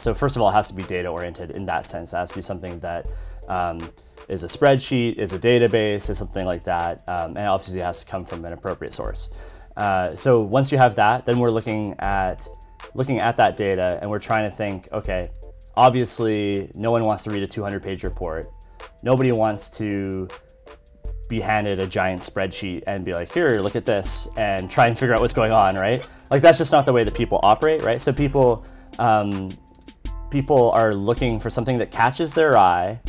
So first of all, it has to be data oriented in that sense. It has to be something that um, is a spreadsheet, is a database, is something like that, um, and obviously it has to come from an appropriate source. Uh, so once you have that, then we're looking at looking at that data and we're trying to think, okay, obviously no one wants to read a 200-page report. Nobody wants to be handed a giant spreadsheet and be like, here, look at this, and try and figure out what's going on, right? Like that's just not the way that people operate, right? So people um, people are looking for something that catches their eye.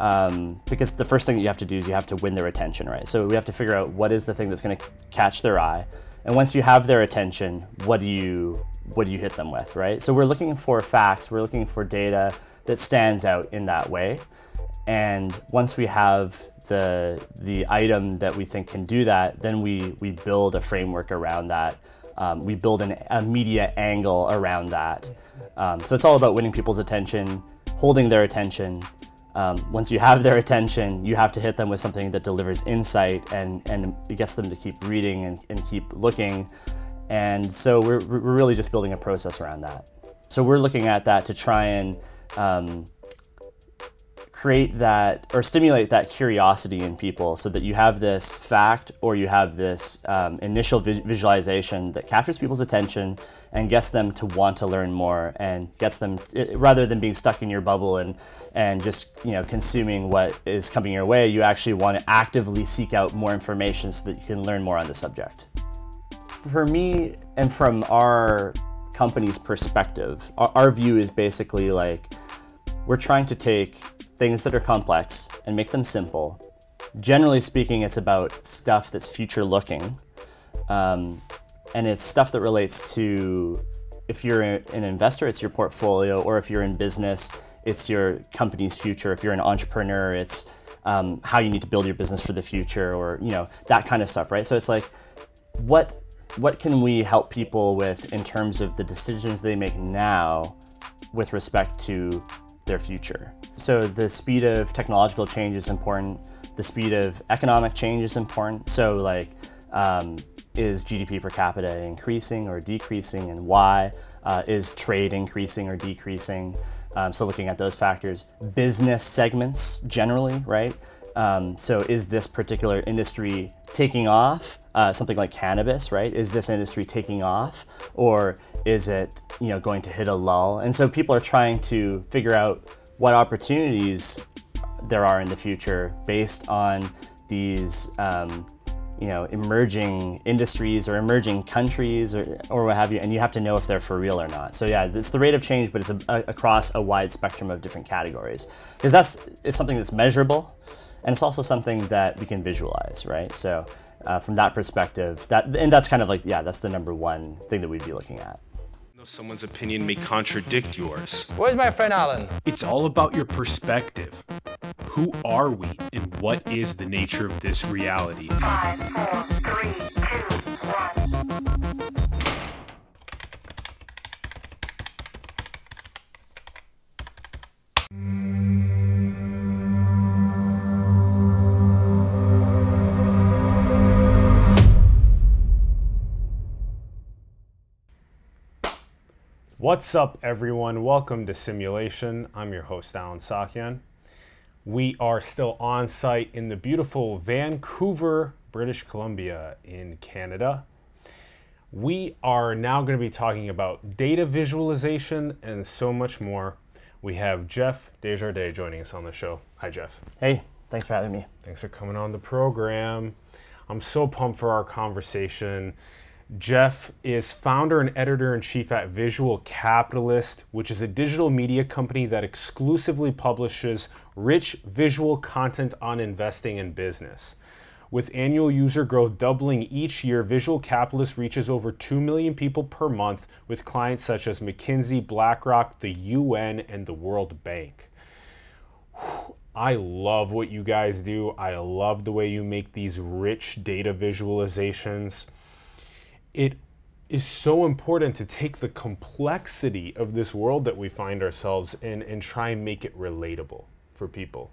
Um, because the first thing that you have to do is you have to win their attention, right? So we have to figure out what is the thing that's going to catch their eye, and once you have their attention, what do you what do you hit them with, right? So we're looking for facts, we're looking for data that stands out in that way. And once we have the the item that we think can do that, then we we build a framework around that. Um, we build an, a media angle around that. Um, so it's all about winning people's attention, holding their attention. Um, once you have their attention, you have to hit them with something that delivers insight and, and gets them to keep reading and, and keep looking. And so we're, we're really just building a process around that. So we're looking at that to try and um, create that or stimulate that curiosity in people so that you have this fact or you have this um, initial vi visualization that captures people's attention and gets them to want to learn more and gets them it, rather than being stuck in your bubble and and just you know consuming what is coming your way you actually want to actively seek out more information so that you can learn more on the subject. For me and from our company's perspective our, our view is basically like we're trying to take things that are complex and make them simple. Generally speaking, it's about stuff that's future looking. Um, and it's stuff that relates to if you're an investor, it's your portfolio, or if you're in business, it's your company's future. If you're an entrepreneur, it's um, how you need to build your business for the future, or you know that kind of stuff, right? So it's like, what what can we help people with in terms of the decisions they make now with respect to their future. So the speed of technological change is important. The speed of economic change is important. So like, um, is GDP per capita increasing or decreasing and why? Uh, is trade increasing or decreasing? Um, so looking at those factors. Business segments generally, right? Um, so is this particular industry taking off? Uh, something like cannabis, right? Is this industry taking off, or is it you know going to hit a lull? And so people are trying to figure out what opportunities there are in the future based on these um, you know emerging industries or emerging countries or, or what have you and you have to know if they're for real or not so yeah it's the rate of change but it's a, a, across a wide spectrum of different categories because that's it's something that's measurable and it's also something that we can visualize, right? So uh, from that perspective, that and that's kind of like yeah, that's the number one thing that we'd be looking at. Someone's opinion may contradict yours. Where's my friend Alan? It's all about your perspective. Who are we, and what is the nature of this reality? Five, four, three, What's up, everyone? Welcome to Simulation. I'm your host, Allen Saakyan. We are still on site in the beautiful Vancouver, British Columbia, in Canada. We are now going to be talking about data visualization and so much more. We have Jeff Desjardins joining us on the show. Hi, Jeff. Hey, thanks for having me. Thanks for coming on the program. I'm so pumped for our conversation. Jeff is founder and editor in chief at Visual Capitalist, which is a digital media company that exclusively publishes rich visual content on investing and business. With annual user growth doubling each year, Visual Capitalist reaches over 2 million people per month with clients such as McKinsey, BlackRock, the UN, and the World Bank. I love what you guys do. I love the way you make these rich data visualizations it is so important to take the complexity of this world that we find ourselves in and try and make it relatable for people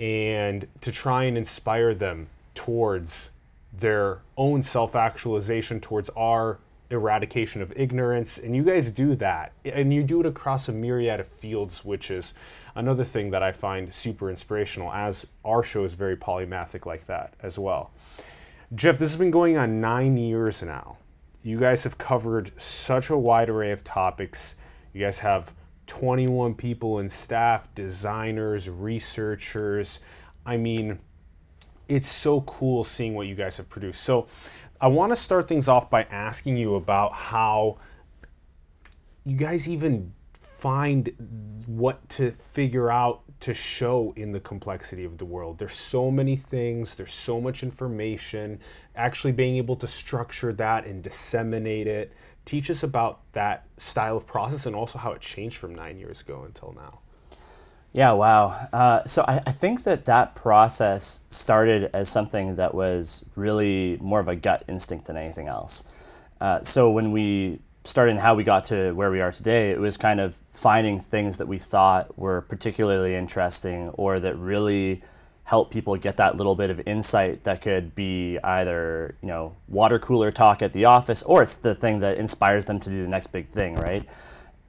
and to try and inspire them towards their own self actualization, towards our eradication of ignorance, and you guys do that, and you do it across a myriad of fields, which is another thing that I find super inspirational. As our show is very polymathic like that as well. Jeff, this has been going on nine years now. You guys have covered such a wide array of topics. You guys have 21 people in staff, designers, researchers. I mean, it's so cool seeing what you guys have produced. So, I want to start things off by asking you about how you guys even find what to figure out to show in the complexity of the world. There's so many things, there's so much information. Actually, being able to structure that and disseminate it. Teach us about that style of process and also how it changed from nine years ago until now. Yeah, wow. Uh, so I, I, think that that process started as something that was really more of a gut instinct than anything else. Uh, so when we started and how we got to where we are today, it was kind of finding things that we thought were particularly interesting or that really help people get that little bit of insight that could be either you know water cooler talk at the office or it's the thing that inspires them to do the next big thing right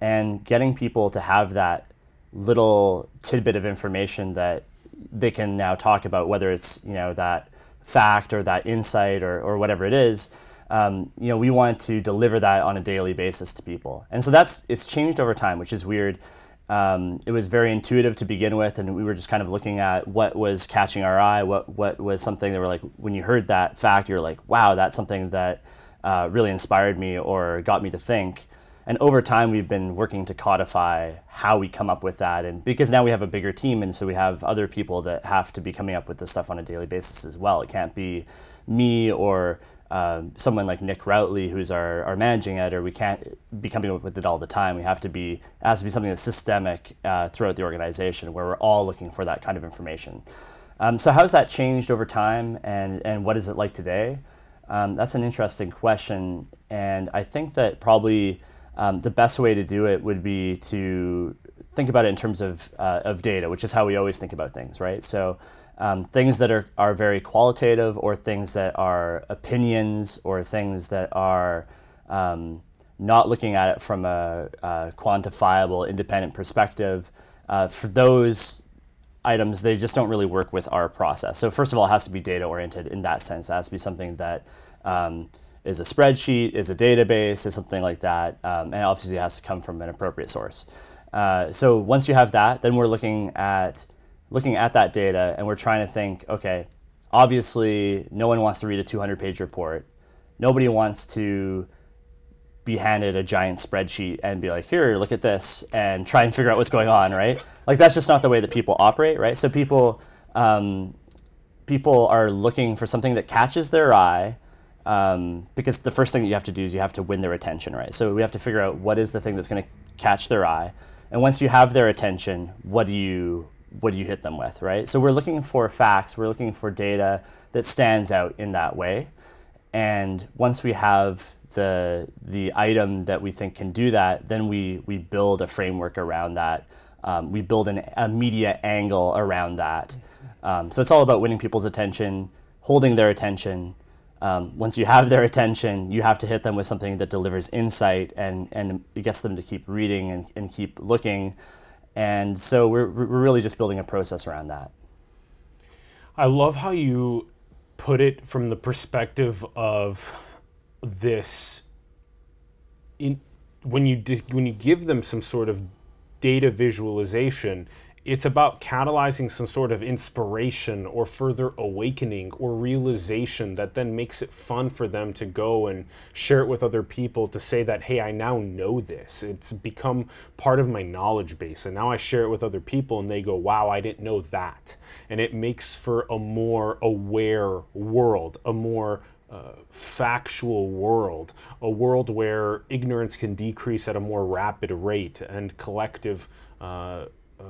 and getting people to have that little tidbit of information that they can now talk about whether it's you know that fact or that insight or, or whatever it is um, you know, we want to deliver that on a daily basis to people. And so that's it's changed over time, which is weird. Um, it was very intuitive to begin with, and we were just kind of looking at what was catching our eye, what what was something that were like when you heard that fact, you're like, wow, that's something that uh, really inspired me or got me to think. And over time, we've been working to codify how we come up with that, and because now we have a bigger team, and so we have other people that have to be coming up with this stuff on a daily basis as well. It can't be me or um, someone like Nick Routley, who's our, our managing editor, we can't be coming up with it all the time. We have to be, it has to be something that's systemic uh, throughout the organization where we're all looking for that kind of information. Um, so how's that changed over time and, and what is it like today? Um, that's an interesting question. And I think that probably um, the best way to do it would be to think about it in terms of, uh, of data, which is how we always think about things, right? So um, things that are, are very qualitative or things that are opinions or things that are um, not looking at it from a, a quantifiable independent perspective. Uh, for those items they just don't really work with our process. So first of all it has to be data oriented in that sense. It has to be something that um, is a spreadsheet is a database is something like that um, and obviously it has to come from an appropriate source. Uh, so once you have that then we're looking at looking at that data and we're trying to think, okay, obviously no one wants to read a 200 page report. Nobody wants to be handed a giant spreadsheet and be like, here, look at this, and try and figure out what's going on, right? Like that's just not the way that people operate, right? So people, um, people are looking for something that catches their eye, um, because the first thing that you have to do is you have to win their attention, right? So we have to figure out what is the thing that's going to catch their eye, and once you have their attention, what do you what do you hit them with, right? So we're looking for facts, we're looking for data that stands out in that way. And once we have the, the item that we think can do that, then we, we build a framework around that. Um, we build an, a media angle around that. Um, so it's all about winning people's attention, holding their attention. Um, once you have their attention, you have to hit them with something that delivers insight and, and gets them to keep reading and, and keep looking. And so we're, we're really just building a process around that. I love how you put it from the perspective of this in when you when you give them some sort of data visualization it's about catalyzing some sort of inspiration or further awakening or realization that then makes it fun for them to go and share it with other people to say that hey i now know this. It's become part of my knowledge base and now i share it with other people and they go wow i didn't know that. And it makes for a more aware world a more uh, factual world, a world where ignorance can decrease at a more rapid rate and collective uh, uh,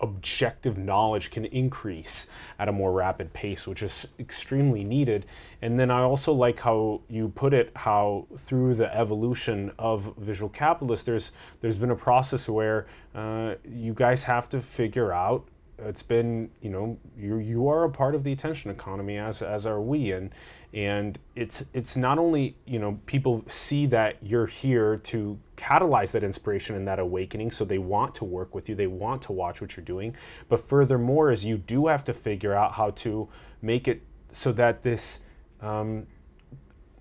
objective knowledge can increase at a more rapid pace, which is extremely needed. And then I also like how you put it, how through the evolution of visual capitalist, there's there's been a process where uh, you guys have to figure out it's been you know you you are a part of the attention economy as as are we. And and it's it's not only you know people see that you're here to catalyze that inspiration and that awakening so they want to work with you they want to watch what you're doing. But furthermore is you do have to figure out how to make it so that this um,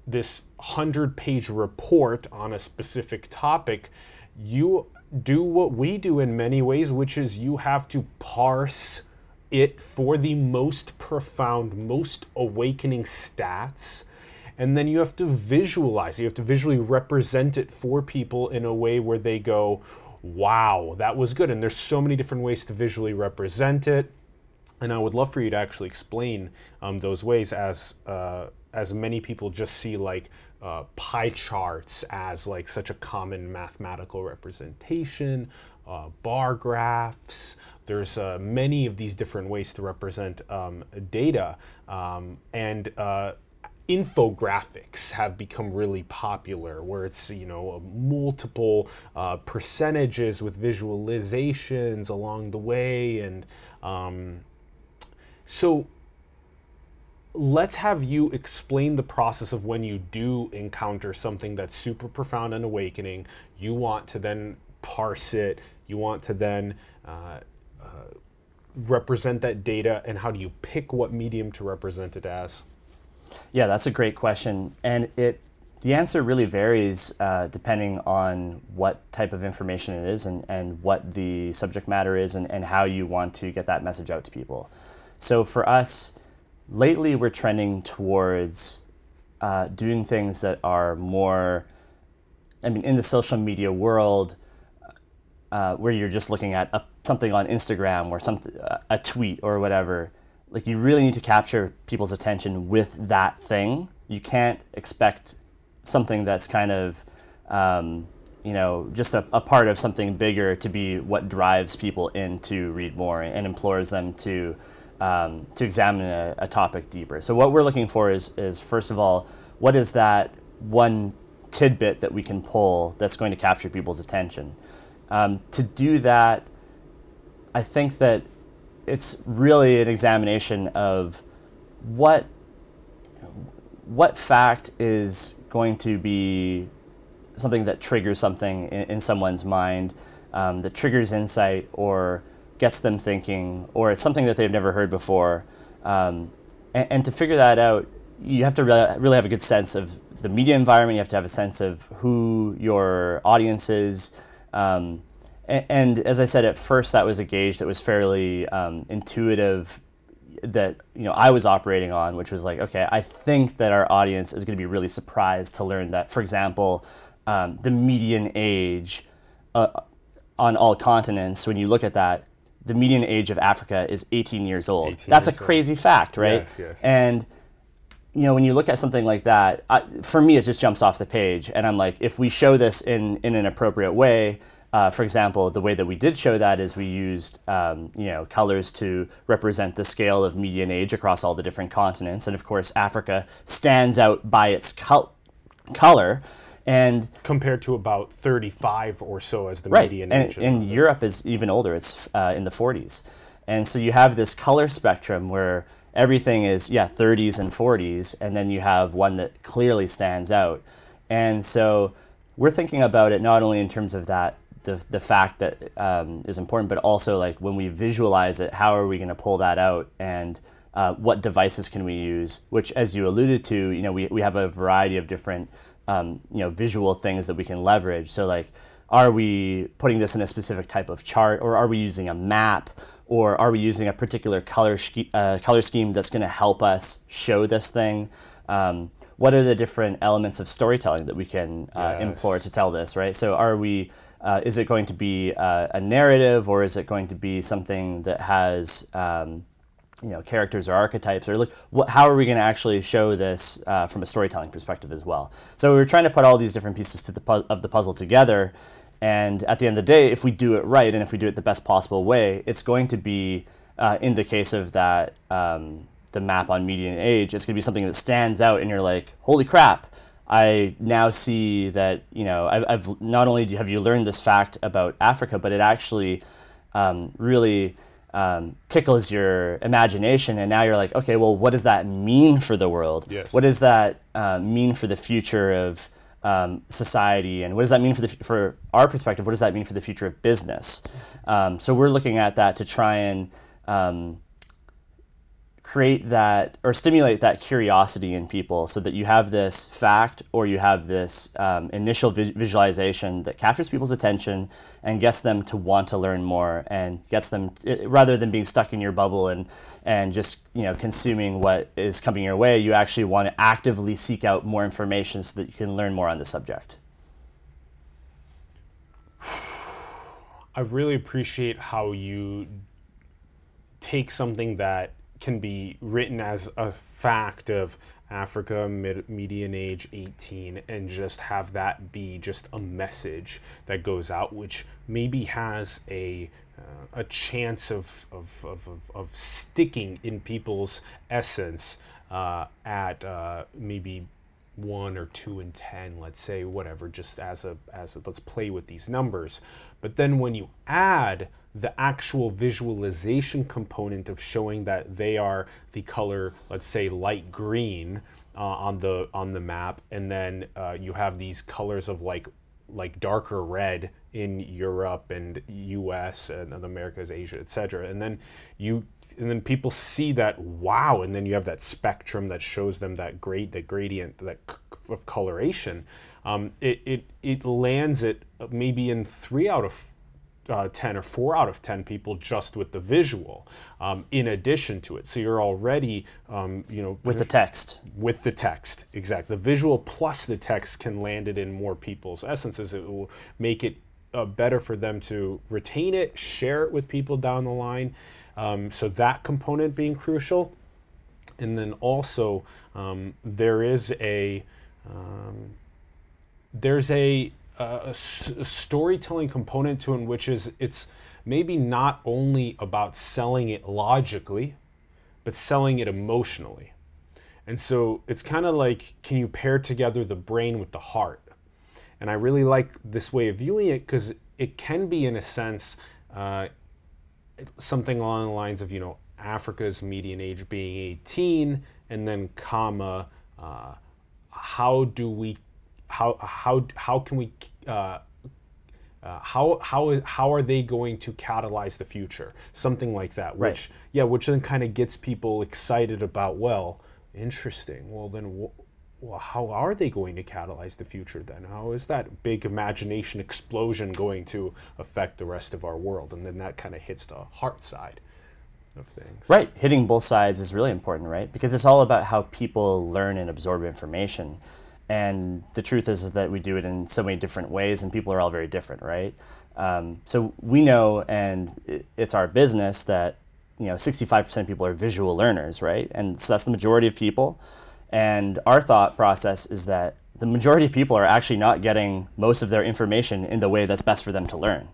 this 100 page report on a specific topic, you do what we do in many ways, which is you have to parse it for the most profound, most awakening stats. And then you have to visualize, you have to visually represent it for people in a way where they go, wow, that was good. And there's so many different ways to visually represent it. And I would love for you to actually explain um, those ways as uh, as many people just see like uh, pie charts as like such a common mathematical representation, uh, bar graphs. There's uh, many of these different ways to represent um, data, um, and uh, infographics have become really popular, where it's you know multiple uh, percentages with visualizations along the way, and um, so let's have you explain the process of when you do encounter something that's super profound and awakening. You want to then parse it. You want to then uh, uh, represent that data, and how do you pick what medium to represent it as? Yeah, that's a great question, and it the answer really varies uh, depending on what type of information it is and, and what the subject matter is and, and how you want to get that message out to people. So for us, lately we're trending towards uh, doing things that are more, I mean, in the social media world, uh, where you're just looking at a, something on Instagram or something, a tweet or whatever. Like you really need to capture people's attention with that thing. You can't expect something that's kind of, um, you know, just a, a, part of something bigger to be what drives people in to read more and implores them to um, to examine a, a, topic deeper. So what we're looking for is, is first of all, what is that one tidbit that we can pull that's going to capture people's attention? Um, to do that, I think that it's really an examination of what what fact is going to be something that triggers something in, in someone's mind, um, that triggers insight or gets them thinking, or it's something that they've never heard before. Um, and, and, to figure that out, you have to really, really have a good sense of the media environment. You have to have a sense of who your audience is. Um, and, and, as I said, at first that was a gauge that was fairly um, intuitive that you know I was operating on, which was like, okay, I think that our audience is going to be really surprised to learn that, for example, um, the median age uh, on all continents, when you look at that, the median age of Africa is 18 years old. 18 That's years a crazy old. fact, right? Yes, yes. And you know, when you look at something like that, I, for me, it just jumps off the page, and I'm like, if we show this in in an appropriate way, uh, for example, the way that we did show that is we used um, you know colors to represent the scale of median age across all the different continents, and of course, Africa stands out by its col- color. And compared to about 35 or so as the right. median and, age. And Europe is even older. It's uh, in the 40s. And so you have this color spectrum where everything is, yeah, 30s and 40s, and then you have one that clearly stands out. And so we're thinking about it not only in terms of that, the, the fact that um, is important, but also like when we visualize it, how are we going to pull that out? And uh, what devices can we use? Which, as you alluded to, you know, we, we have a variety of different um, you know visual things that we can leverage. So like, are we putting this in a specific type of chart, or are we using a map, or are we using a particular color sch- uh, color scheme that's going to help us show this thing? Um, what are the different elements of storytelling that we can uh, yes. employ to tell this? Right. So are we uh, is it going to be uh, a narrative or is it going to be something that has um, you know characters or archetypes or like what, how are we going to actually show this uh, from a storytelling perspective as well? So we're trying to put all these different pieces to the of the puzzle together and at the end of the day if we do it right and if we do it the best possible way it's going to be uh, in the case of that um, the map on median age it's going to be something that stands out and you're like holy crap I now see that you know I've, I've not only have you learned this fact about Africa, but it actually um, really um, tickles your imagination, and now you're like, okay, well, what does that mean for the world? Yes. What does that uh, mean for the future of um, society, and what does that mean for the for our perspective? What does that mean for the future of business? Um, so we're looking at that to try and um, create that or stimulate that curiosity in people so that you have this fact or you have this um, initial vi- visualization that captures people's attention and gets them to want to learn more and gets them rather than being stuck in your bubble and and just you know consuming what is coming your way you actually want to actively seek out more information so that you can learn more on the subject. I really appreciate how you take something that can be written as a fact of Africa, mid, median age 18, and just have that be just a message that goes out, which maybe has a uh, a chance of of, of, of of sticking in people's essence uh, at uh, maybe one or two and ten, let's say, whatever, just as a as a, let's play with these numbers. But then when you add the actual visualization component of showing that they are the color, let's say, light green uh, on the on the map, and then uh, you have these colors of like like darker red in Europe and U.S. and Americas, Asia, etc. And then you and then people see that wow, and then you have that spectrum that shows them that grade, that gradient, that of coloration. Um, it, it it lands it maybe in three out of uh, 10 or 4 out of 10 people just with the visual um, in addition to it. So you're already um, you know with the text. With the text exactly. The visual plus the text can land it in more people's essences. It will make it uh, better for them to retain it share it with people down the line. Um, so that component being crucial. And then also um, there is a um, there's a, a a storytelling component to it, which is it's maybe not only about selling it logically, but selling it emotionally. And so it's kind of like can you pair together the brain with the heart? And I really like this way of viewing it because it can be, in a sense, uh, something along the lines of you know Africa's median age being 18, and then comma, uh, how do we, how how how can we. Uh, uh, how how how are they going to catalyze the future? Something like that, Right. which yeah, which then kind of gets people excited about. Well, interesting. Well, then, well, how are they going to catalyze the future? Then, how is that big imagination explosion going to affect the rest of our world? And then that kind of hits the heart side of things. Right, hitting both sides is really important, right? Because it's all about how people learn and absorb information. And the truth is, is that we do it in so many different ways, and people are all very different, right? Um, so we know, and it- it's our business that you know 65% of people are visual learners, right? And so that's the majority of people. And our thought process is that the majority of people are actually not getting most of their information in the way that's best for them to learn,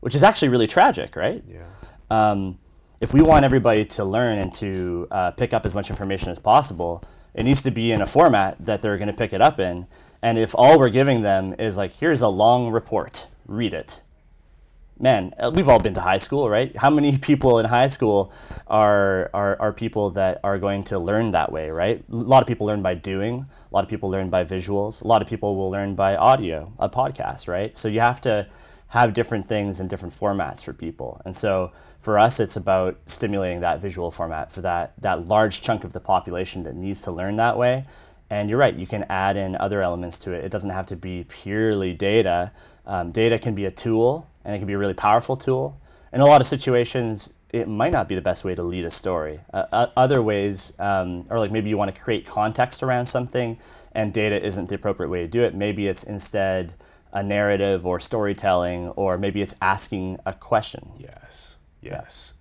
which is actually really tragic, right? Yeah. um, if we want everybody to learn and to uh, pick up as much information as possible, it needs to be in a format that they're going to pick it up in. And if all we're giving them is like, here's a long report, read it. Man, uh, we've all been to high school, right? How many people in high school are, are, are people that are going to learn that way, right? A lot of people learn by doing, a lot of people learn by visuals, a lot of people will learn by audio, a podcast, right? So you have to have different things in different formats for people. And so for us, it's about stimulating that visual format for that, that large chunk of the population that needs to learn that way. And you're right, you can add in other elements to it. It doesn't have to be purely data. Um, data can be a tool, and it can be a really powerful tool. In a lot of situations, it might not be the best way to lead a story. Uh, other ways, um, or like maybe you want to create context around something, and data isn't the appropriate way to do it. Maybe it's instead a narrative or storytelling, or maybe it's asking a question. Yes. Yes.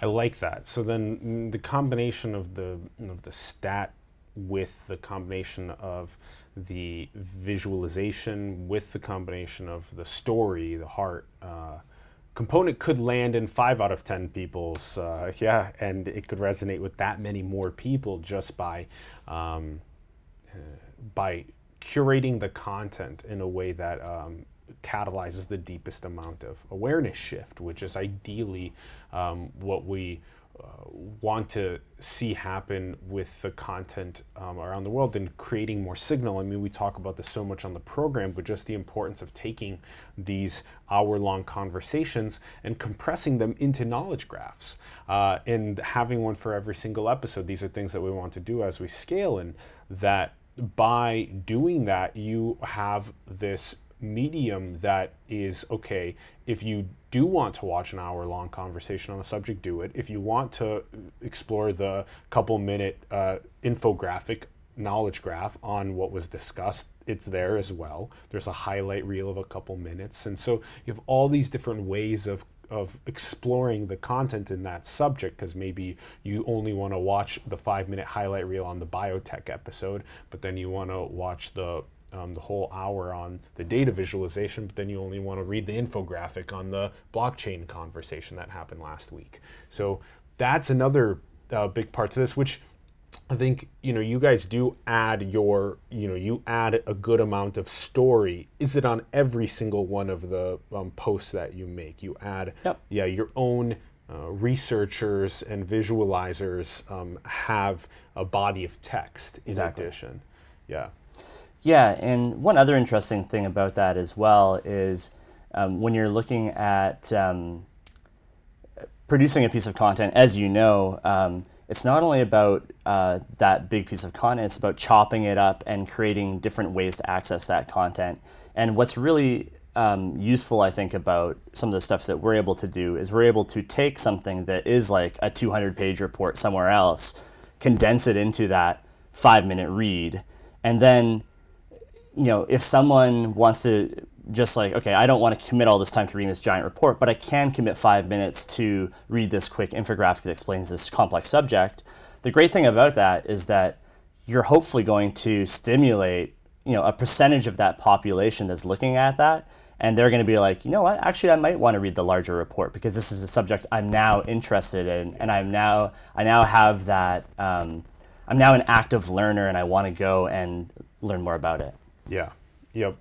I like that. So then mm, the combination of the of the stat with the combination of the visualization with the combination of the story, the heart uh, component could land in five out of ten people's uh, yeah, and it could resonate with that many more people just by um, by curating the content in a way that um, catalyzes the deepest amount of awareness shift, which is ideally um, what we uh, want to see happen with the content um, around the world and creating more signal. I mean, we talk about this so much on the program, but just the importance of taking these hour long conversations and compressing them into knowledge graphs uh, and having one for every single episode. These are things that we want to do as we scale, and that by doing that, you have this medium that is okay if you do want to watch an hour long conversation on a subject do it. If you want to explore the couple minute uh, infographic knowledge graph on what was discussed it's there as well. There's a highlight reel of a couple minutes. And so you have all these different ways of of exploring the content in that subject because maybe you only want to watch the five minute highlight reel on the biotech episode but then you want to watch the um, the whole hour on the data visualization, but then you only want to read the infographic on the blockchain conversation that happened last week. So that's another uh, big part to this, which I think you know you guys do add your you know you add a good amount of story. Is it on every single one of the um, posts that you make? You add Yep. yeah your own uh, researchers and visualizers um, have a body of text in Exactly. addition. Yeah. Yeah, and one other interesting thing about that as well is um, when you're looking at um, producing a piece of content, as you know, um, it's not only about uh, that big piece of content, it's about chopping it up and creating different ways to access that content. And what's really um, useful, I think, about some of the stuff that we're able to do is we're able to take something that is like a 200 page report somewhere else, condense it into that five minute read, and then you know, if someone wants to just like, okay, I don't want to commit all this time to reading this giant report, but I can commit five minutes to read this quick infographic that explains this complex subject. The great thing about that is that you're hopefully going to stimulate, you know, a percentage of that population that's looking at that, and they're going to be like, you know what, actually, I might want to read the larger report because this is a subject I'm now interested in, and I'm now I now have that. Um, I'm now an active learner, and I want to go and learn more about it. Yeah. Yep.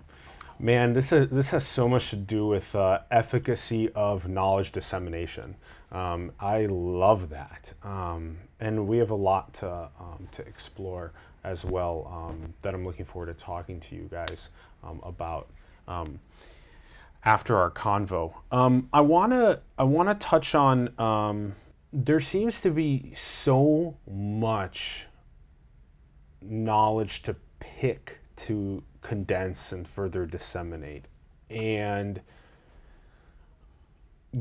Man, this is, this has so much to do with uh, efficacy of knowledge dissemination. Um, I love that, um, and we have a lot to um, to explore as well. Um, that I'm looking forward to talking to you guys um, about um, after our convo. I wanna I wanna touch on. There seems to be so much knowledge to pick to condense and further disseminate. And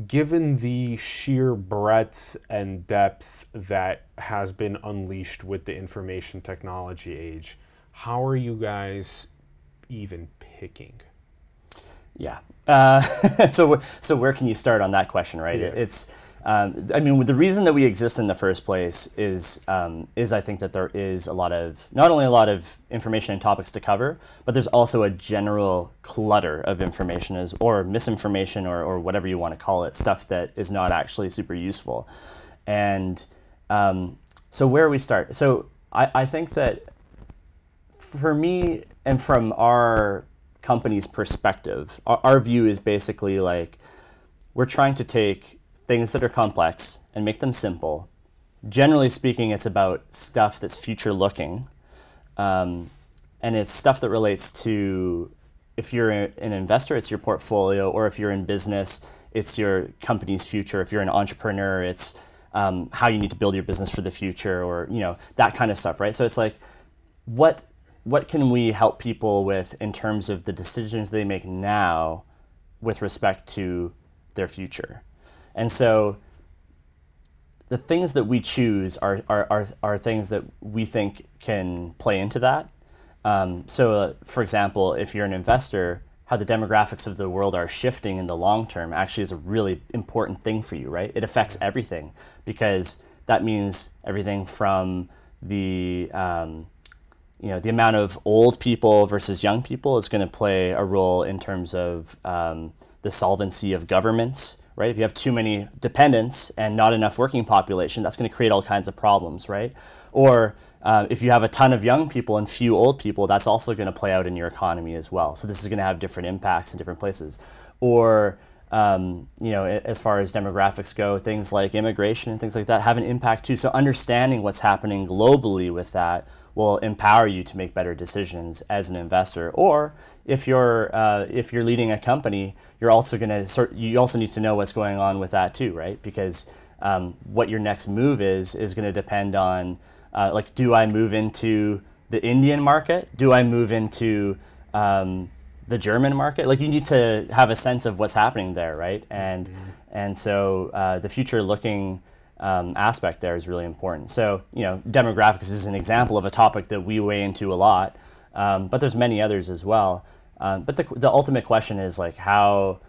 given the sheer breadth and depth that has been unleashed with the information technology age, how are you guys even picking? Yeah. Uh, so, so where can you start on that question, right? Yeah. It's, um, I mean, the reason that we exist in the first place is, um, is I think that there is a lot of, not only a lot of information and topics to cover, but there's also a general clutter of information as, or misinformation or, or whatever you want to call it, stuff that is not actually super useful. And um, so where we start? So I, I think that for me and from our company's perspective, our, our view is basically like we're trying to take things that are complex and make them simple. Generally speaking, it's about stuff that's future looking. Um, and it's stuff that relates to if you're an investor, it's your portfolio, or if you're in business, it's your company's future. If you're an entrepreneur, it's um, how you need to build your business for the future, or you know that kind of stuff, right? So it's like, what what can we help people with in terms of the decisions they make now with respect to their future? And so the things that we choose are, are, are, are things that we think can play into that. Um, so, uh, for example, if you're an investor, how the demographics of the world are shifting in the long term actually is a really important thing for you, right? It affects everything because that means everything from the um, you know the amount of old people versus young people is going to play a role in terms of um, the solvency of governments right if you have too many dependents and not enough working population that's going to create all kinds of problems right or uh, if you have a ton of young people and few old people, that's also going to play out in your economy as well. So this is going to have different impacts in different places. Or um, you know, as far as demographics go, things like immigration and things like that have an impact too. So understanding what's happening globally with that will empower you to make better decisions as an investor. Or if you're uh, if you're leading a company, you're also going to sort. You also need to know what's going on with that too, right? Because um, what your next move is is going to depend on uh, like, do I move into the Indian market? Do I move into um, the German market? Like, you need to have a sense of what's happening there, right? And and so uh, the future-looking um, aspect there is really important. So, you know, demographics is an example of a topic that we weigh into a lot, um, but there's many others as well. Um, but the, the ultimate question is like, how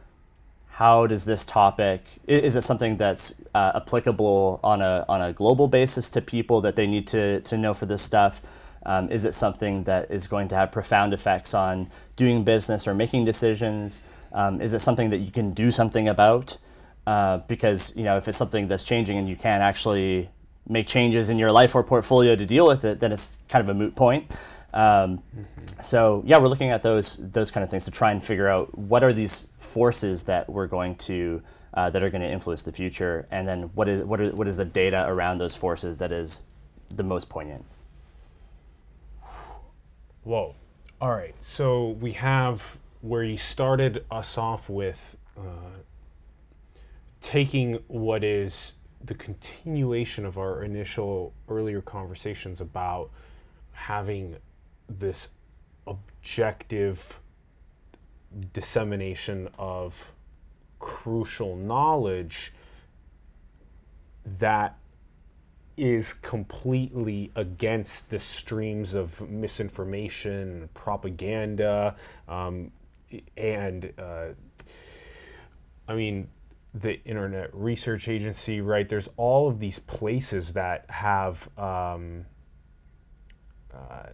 how does this topic is it something that's uh, applicable on a on a global basis to people that they need to to know for this stuff? Um, is it something that is going to have profound effects on doing business or making decisions? Um, is it something that you can do something about? Uh, because you know if it's something that's changing and you can't actually make changes in your life or portfolio to deal with it, then it's kind of a moot point. Um, so yeah, we're looking at those those kind of things to try and figure out what are these forces that we're going to uh, that are going to influence the future, and then what is what, are, what is the data around those forces that is the most poignant. Whoa. All right. So we have where you started us off with uh, taking what is the continuation of our initial earlier conversations about having this objective dissemination of crucial knowledge that is completely against the streams of misinformation, propaganda, um, and uh, I mean, the Internet Research Agency, right? There's all of these places that have um, uh,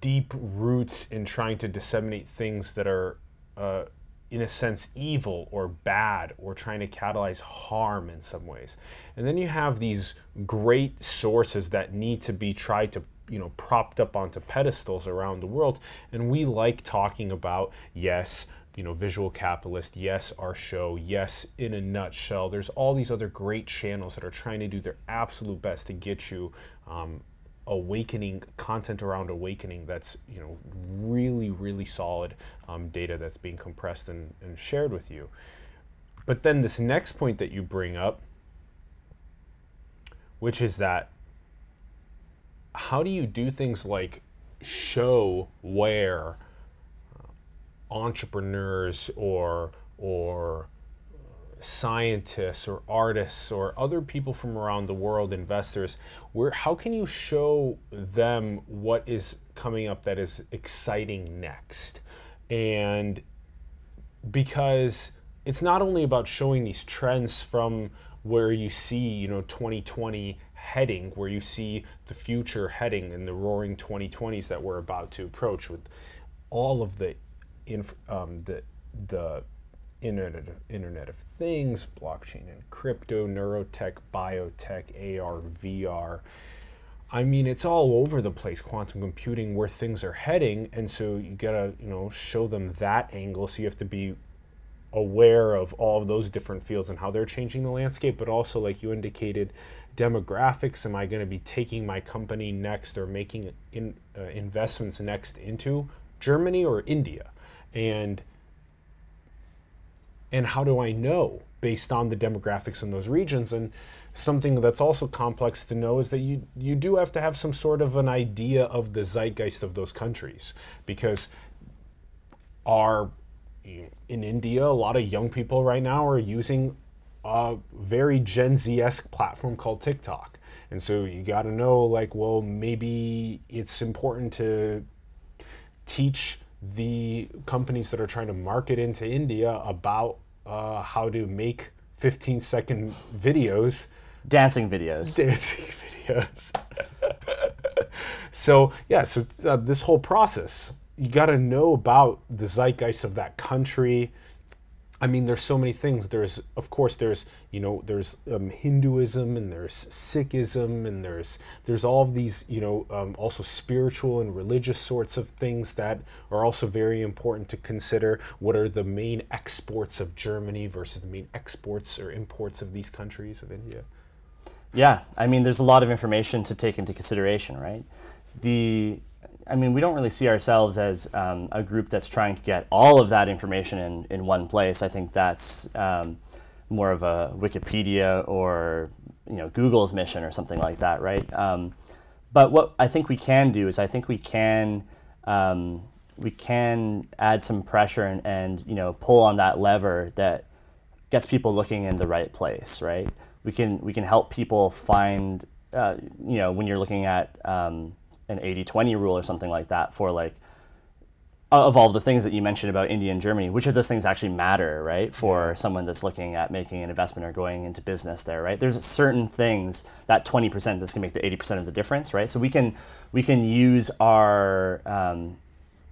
deep roots in trying to disseminate things that are, uh, in a sense, evil or bad or trying to catalyze harm in some ways. And then you have these great sources that need to be tried to you know propped up onto pedestals around the world and we like talking about yes you know visual capitalist yes our show yes in a nutshell there's all these other great channels that are trying to do their absolute best to get you um, awakening content around awakening that's you know really really solid um, data that's being compressed and, and shared with you. But then this next point that you bring up which is that how do you do things like show where uh, entrepreneurs or or scientists or artists or other people from around the world investors where how can you show them what is coming up that is exciting next? And because it's not only about showing these trends from where you see you know 2020 heading where you see the future heading in the roaring 2020s that we're about to approach with all of the um, the the internet of, internet of things blockchain and crypto neurotech biotech ar vr I mean, it's all over the place, quantum computing, where things are heading, and so you gotta, you know, show them that angle. So you have to be aware of all of those different fields and how they're changing the landscape, but also, like you indicated, demographics. Am I going to be taking my company next or making in, uh, investments next into Germany or India? And and how do I know based on the demographics in those regions? And something that's also complex to know is that you you do have to have some sort of an idea of the zeitgeist of those countries because are in India a lot of young people right now are using a very Gen Z-esque platform called TikTok. And so you got to know like well maybe it's important to teach the companies that are trying to market into India about uh, how to make 15 second videos Dancing videos. dancing videos. so yeah, so uh, this whole process, you got to know about the zeitgeist of that country, I mean, there's so many things. There's, of course, there's you know, there's um, Hinduism and there's Sikhism and there's there's all of these you know um, also spiritual and religious sorts of things that are also very important to consider. What are the main exports of Germany versus the main exports or imports of these countries of India? Yeah, I mean, there's a lot of information to take into consideration, right? The, I mean, we don't really see ourselves as um, a group that's trying to get all of that information in, in one place. I think that's um, more of a Wikipedia or you know Google's mission or something like that, right? Um, but what I think we can do is I think we can um, we can add some pressure and, and you know pull on that lever that gets people looking in the right place, right? We can we can help people find uh, you know when you're looking at um, an 80-20 rule or something like that for like of all the things that you mentioned about India and Germany, which of those things actually matter, right, for someone that's looking at making an investment or going into business there, right? There's certain things that 20% that's to make the 80% of the difference, right? So we can we can use our um,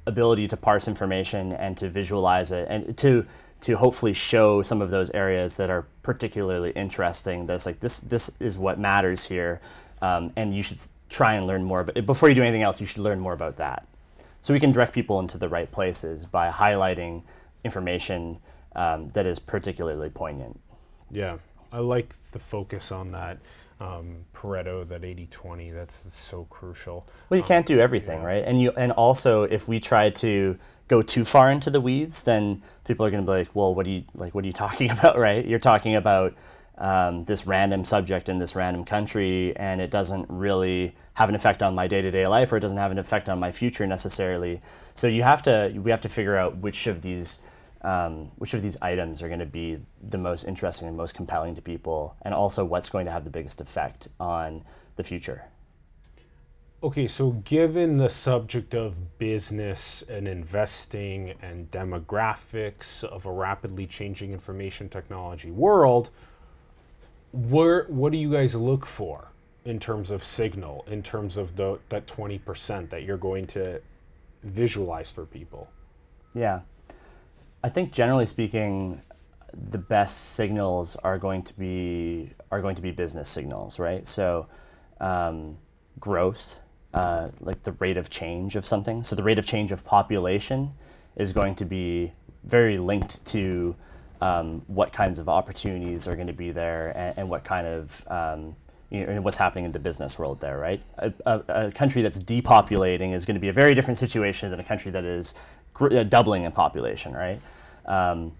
ability to parse information and to visualize it and to to hopefully show some of those areas that are particularly interesting. That's like this this is what matters here, um, and you should try and learn more. But before you do anything else, you should learn more about that. So we can direct people into the right places by highlighting information um, that is particularly poignant. Yeah, I like the focus on that um, Pareto, that 80-20. That's so crucial. Well, you can't do everything, right? And you and also if we try to go too far into the weeds, then people are going to be like, "Well, what are you like? What are you talking about?" Right? You're talking about um, this random subject in this random country, and it doesn't really have an effect on my day-to-day life, or it doesn't have an effect on my future necessarily. So you have to we have to figure out which of these um, which of these items are going to be the most interesting and most compelling to people, and also what's going to have the biggest effect on the future. Okay, so given the subject of business and investing and demographics of a rapidly changing information technology world, where what do you guys look for in terms of signal, in terms of the that 20% that you're going to visualize for people? Yeah. I think generally speaking, the best signals are going to be are going to be business signals, right? So, um, growth, uh, like the rate of change of something. So the rate of change of population is going to be very linked to um, what kinds of opportunities are going to be there and, and what kind of um, you know, what's happening in the business world there, right? A, a, a, country that's depopulating is going to be a very different situation than a country that is gr- uh, doubling in population, right? Um,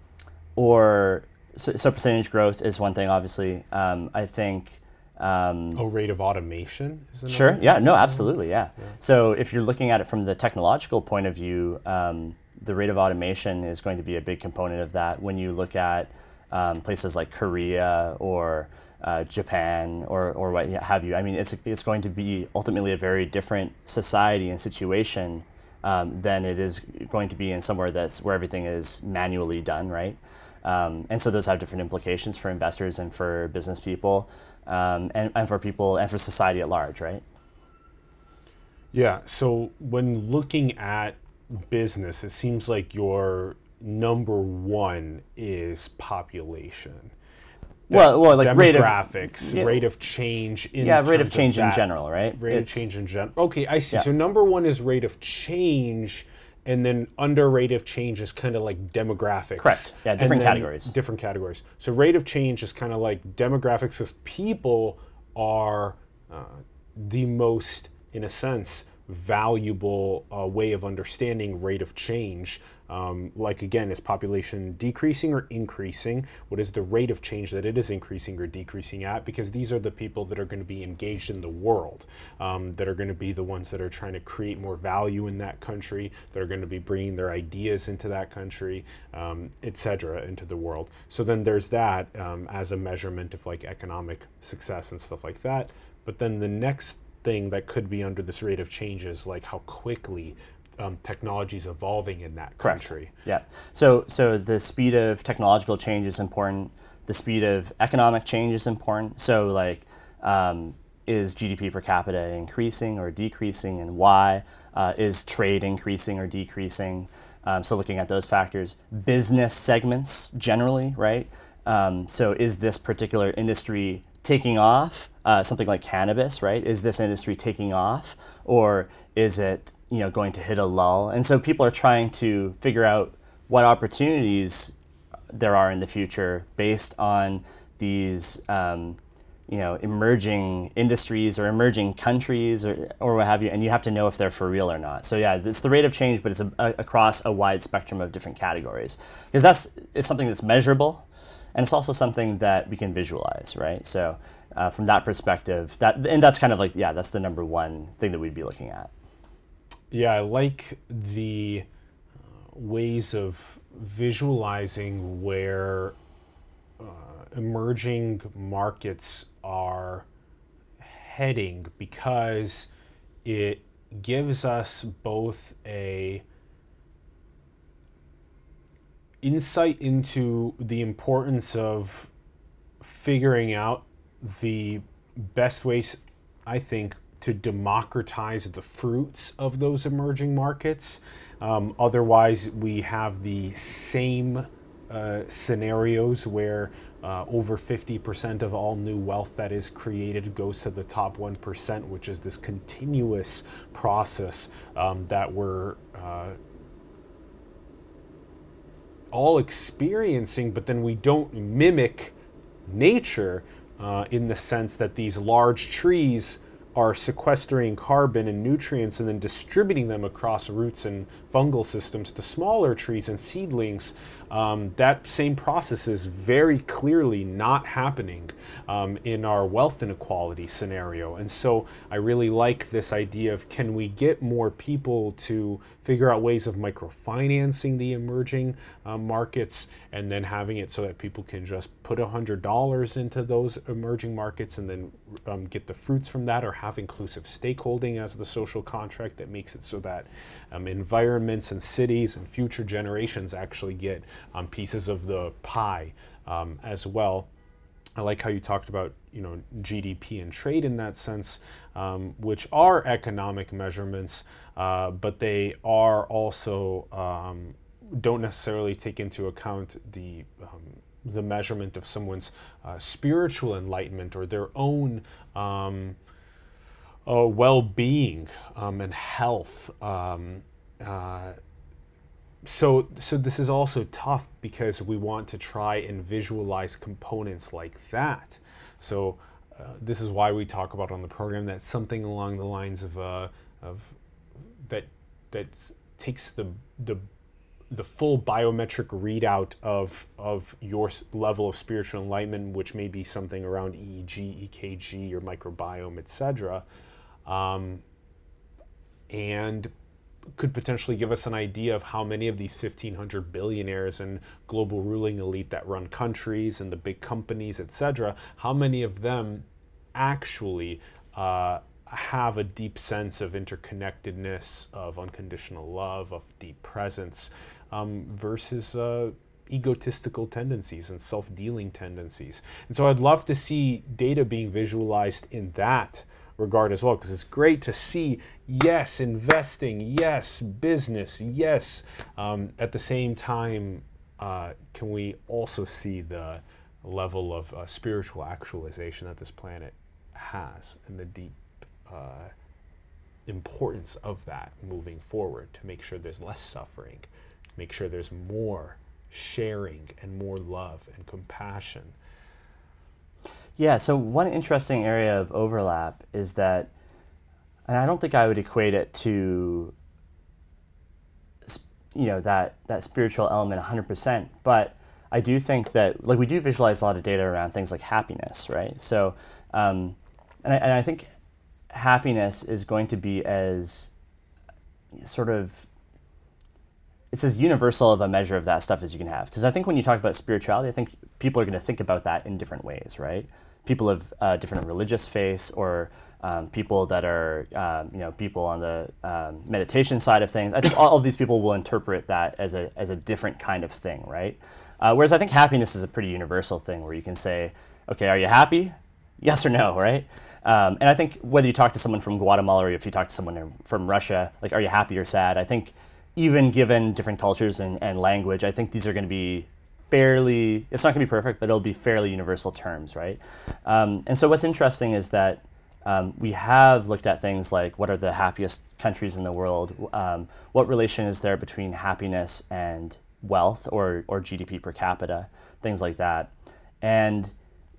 or so, so, percentage growth is one thing, obviously. Um, I think. Um, oh, rate of automation? Sure. Yeah. No. Absolutely. Yeah. yeah. So if you're looking at it from the technological point of view, um, the rate of automation is going to be a big component of that. When you look at um, places like Korea or uh, Japan or, or what have you. I mean, it's, it's going to be ultimately a very different society and situation um, than it is going to be in somewhere that's where everything is manually done, right? Um, and so those have different implications for investors and for business people um, and, and for people and for society at large, right? Yeah. So when looking at business, it seems like your number one is population well, well, like demographics, rate of, rate of change. In yeah, rate of change of in general, right? Rate it's, of change in general. Okay, I see. Yeah. So number one is rate of change, and then under rate of change is kind of like demographics. Correct. Yeah, different categories. Different categories. So rate of change is kind of like demographics, because people are uh, the most, in a sense, valuable uh, way of understanding rate of change um, like again, is population decreasing or increasing? What is the rate of change that it is increasing or decreasing at? Because these are the people that are going to be engaged in the world, um, that are going to be the ones that are trying to create more value in that country, that are going to be bringing their ideas into that country, um, etc., into the world. So then there's that um, as a measurement of like economic success and stuff like that. But then the next thing that could be under this rate of changes, like how quickly um, technologies evolving in that country. Correct. Yeah. So so the speed of technological change is important. The speed of economic change is important. So like. Um, is GDP per capita increasing or decreasing, and why? Uh, is trade increasing or decreasing? Um, so looking at those factors, business segments generally, right? Um, so is this particular industry taking off? Uh, something like cannabis, right? Is this industry taking off, or is it you know going to hit a lull? And so people are trying to figure out what opportunities there are in the future based on these um, you know emerging industries or emerging countries or, or what have you and you have to know if they're for real or not so yeah it's the rate of change but it's a, a, across a wide spectrum of different categories because that's it's something that's measurable and it's also something that we can visualize right? So uh, from that perspective that and that's kind of like yeah that's the number one thing that we'd be looking at. Yeah, I like the ways of visualizing where uh, emerging markets are heading because it gives us both a insight into the importance of figuring out the best ways, I think, to democratize the fruits of those emerging markets. Um, otherwise, we have the same uh, scenarios where uh, over 50% of all new wealth that is created goes to the top 1%, which is this continuous process um, that we're uh, all experiencing, but then we don't mimic nature uh, in the sense that these large trees are sequestering carbon and nutrients and then distributing them across roots and fungal systems to smaller trees and seedlings. Um, that same process is very clearly not happening um, in our wealth inequality scenario. And so I really like this idea of can we get more people to figure out ways of microfinancing the emerging uh, markets and then having it so that people can just put $100 into those emerging markets and then um, get the fruits from that or have inclusive stakeholding as the social contract that makes it so that um, environments and cities and future generations actually get um, pieces of the pie um, as well. I like how you talked about you know GDP and trade in that sense, um, which are economic measurements, uh, but they are also um, don't necessarily take into account the um, the measurement of someone's uh, spiritual enlightenment or their own um, uh, well-being um, and health. So so this is also tough because we want to try and visualize components like that so uh, this is why we talk about on the program that something along the lines of uh, of that that takes the the the full biometric readout of of your level of spiritual enlightenment, which may be something around EEG, EKG, your microbiome, etc., um, and could potentially give us an idea of how many of these 1500 billionaires and global ruling elite that run countries and the big companies etc how many of them actually uh, have a deep sense of interconnectedness of unconditional love of deep presence um, versus uh, egotistical tendencies and self-dealing tendencies? And so i'd love to see data being visualized in that regard as well because it's great to see yes investing yes business yes um, at the same time uh, can we also see the level of uh, spiritual actualization that this planet has and the deep uh, importance of that moving forward to make sure there's less suffering make sure there's more sharing and more love and compassion Yeah, so one interesting area of overlap is that, and I don't think I would equate it to, you know, that, that spiritual element 100%, but I do think that, like, we do visualize a lot of data around things like happiness, right? So, um, and, I, and I think happiness is going to be as sort of it's as universal of a measure of that stuff as you can have. Because I think when you talk about spirituality, I think people are going to think about that in different ways, right? People of uh, different religious faiths, or um, people that are, um, you know, people on the um, meditation side of things. I think all of these people will interpret that as a as a different kind of thing, right? Uh, whereas I think happiness is a pretty universal thing, where you can say, okay, are you happy? Yes or no, right? Um, and I think whether you talk to someone from Guatemala or if you talk to someone from Russia, like, are you happy or sad? I think even given different cultures and, and language, I think these are going to be fairly, it's not going to be perfect, but it'll be fairly universal terms, right? Um, and so what's interesting is that um, we have looked at things like what are the happiest countries in the world? Um, what relation is there between happiness and wealth or, or GDP per capita? Things like that. And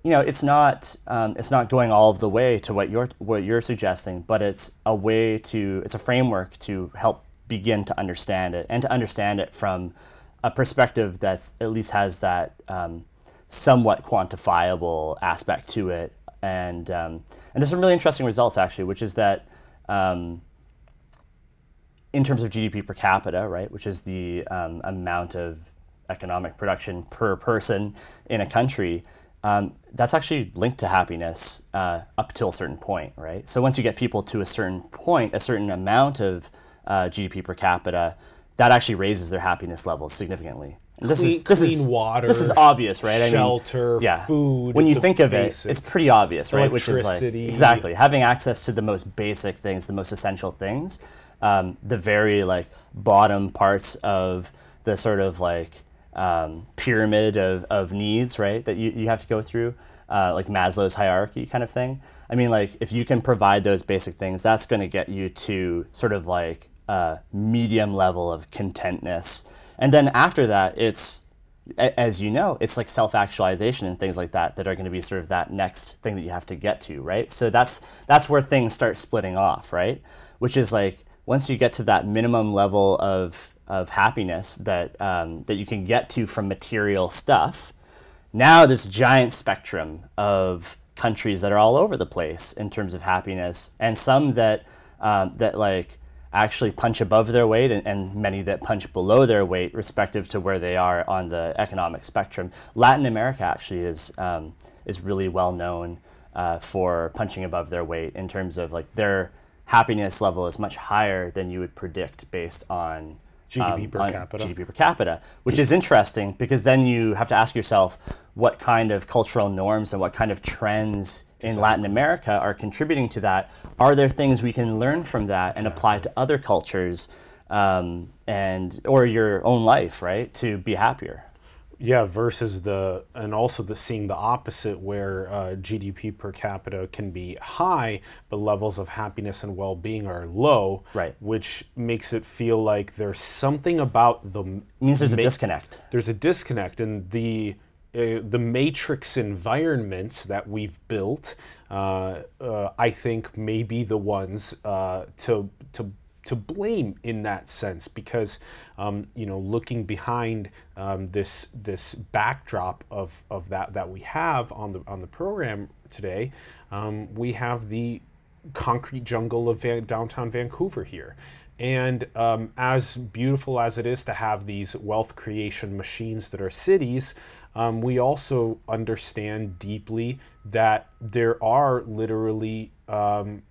you know, it's not um, it's not going all of the way to what you're what you're suggesting, but it's a way to it's a framework to help begin to understand it and to understand it from a perspective that at least has that um, somewhat quantifiable aspect to it. And um, and there's some really interesting results actually, which is that um, in terms of GDP per capita, right, which is the um, amount of economic production per person in a country, um, that's actually linked to happiness uh, up till a certain point, right? So once you get people to a certain point, a certain amount of uh, GDP per capita, that actually raises their happiness levels significantly. And this Clean- is this clean is water, This is obvious, right? shelter, yeah. food, When you think of it, it's pretty obvious, right? Which is like exactly having access to the most basic things, the most essential things, um, the very like bottom parts of the sort of like um, pyramid of, of needs, right? That you, you have to go through, uh, like Maslow's hierarchy kind of thing. I mean, like if you can provide those basic things, that's going to get you to sort of like a medium level of contentness. And then after that, it's as you know, it's like self-actualization and things like that that are going to be sort of that next thing that you have to get to, right? So that's that's where things start splitting off, right? Which is like once you get to that minimum level of of happiness that um, that you can get to from material stuff, now this giant spectrum of countries that are all over the place in terms of happiness, and some that um, that like actually punch above their weight, and, and many that punch below their weight, respective to where they are on the economic spectrum. Latin America actually is um, is really well known uh, for punching above their weight in terms of like their happiness level is much higher than you would predict based on GDP per on capita. GDP per capita, which is interesting because then you have to ask yourself what kind of cultural norms and what kind of trends in Latin America are contributing to that. Are there things we can learn from that and apply to other cultures um, and or your own life, right, to be happier? Yeah, versus the and also the seeing the opposite where uh, GDP per capita can be high, but levels of happiness and well-being are low. Right. Which makes it feel like there's something about the It means there's a disconnect. there's a disconnect in the uh, the matrix environments that we've built. Uh, uh, I think may be the ones uh, to to to blame in that sense because um, you know looking behind um, this this backdrop of, of that that we have on the on the program today, um, we have the concrete jungle of Van- downtown Vancouver here. And um, as beautiful as it is to have these wealth creation machines that are cities, um, we also understand deeply that there are literally, um,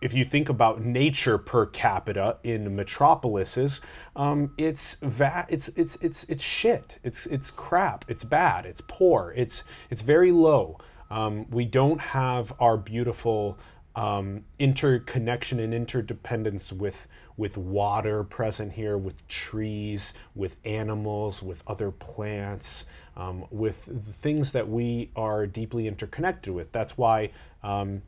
if you think about nature per capita in metropolises, um, it's va- it's it's it's it's shit. It's it's crap. It's bad. It's poor. It's it's very low. Um, we don't have our beautiful um, interconnection and interdependence with with water present here, with trees, with animals, with other plants, um, with things that we are deeply interconnected with. That's why. Um,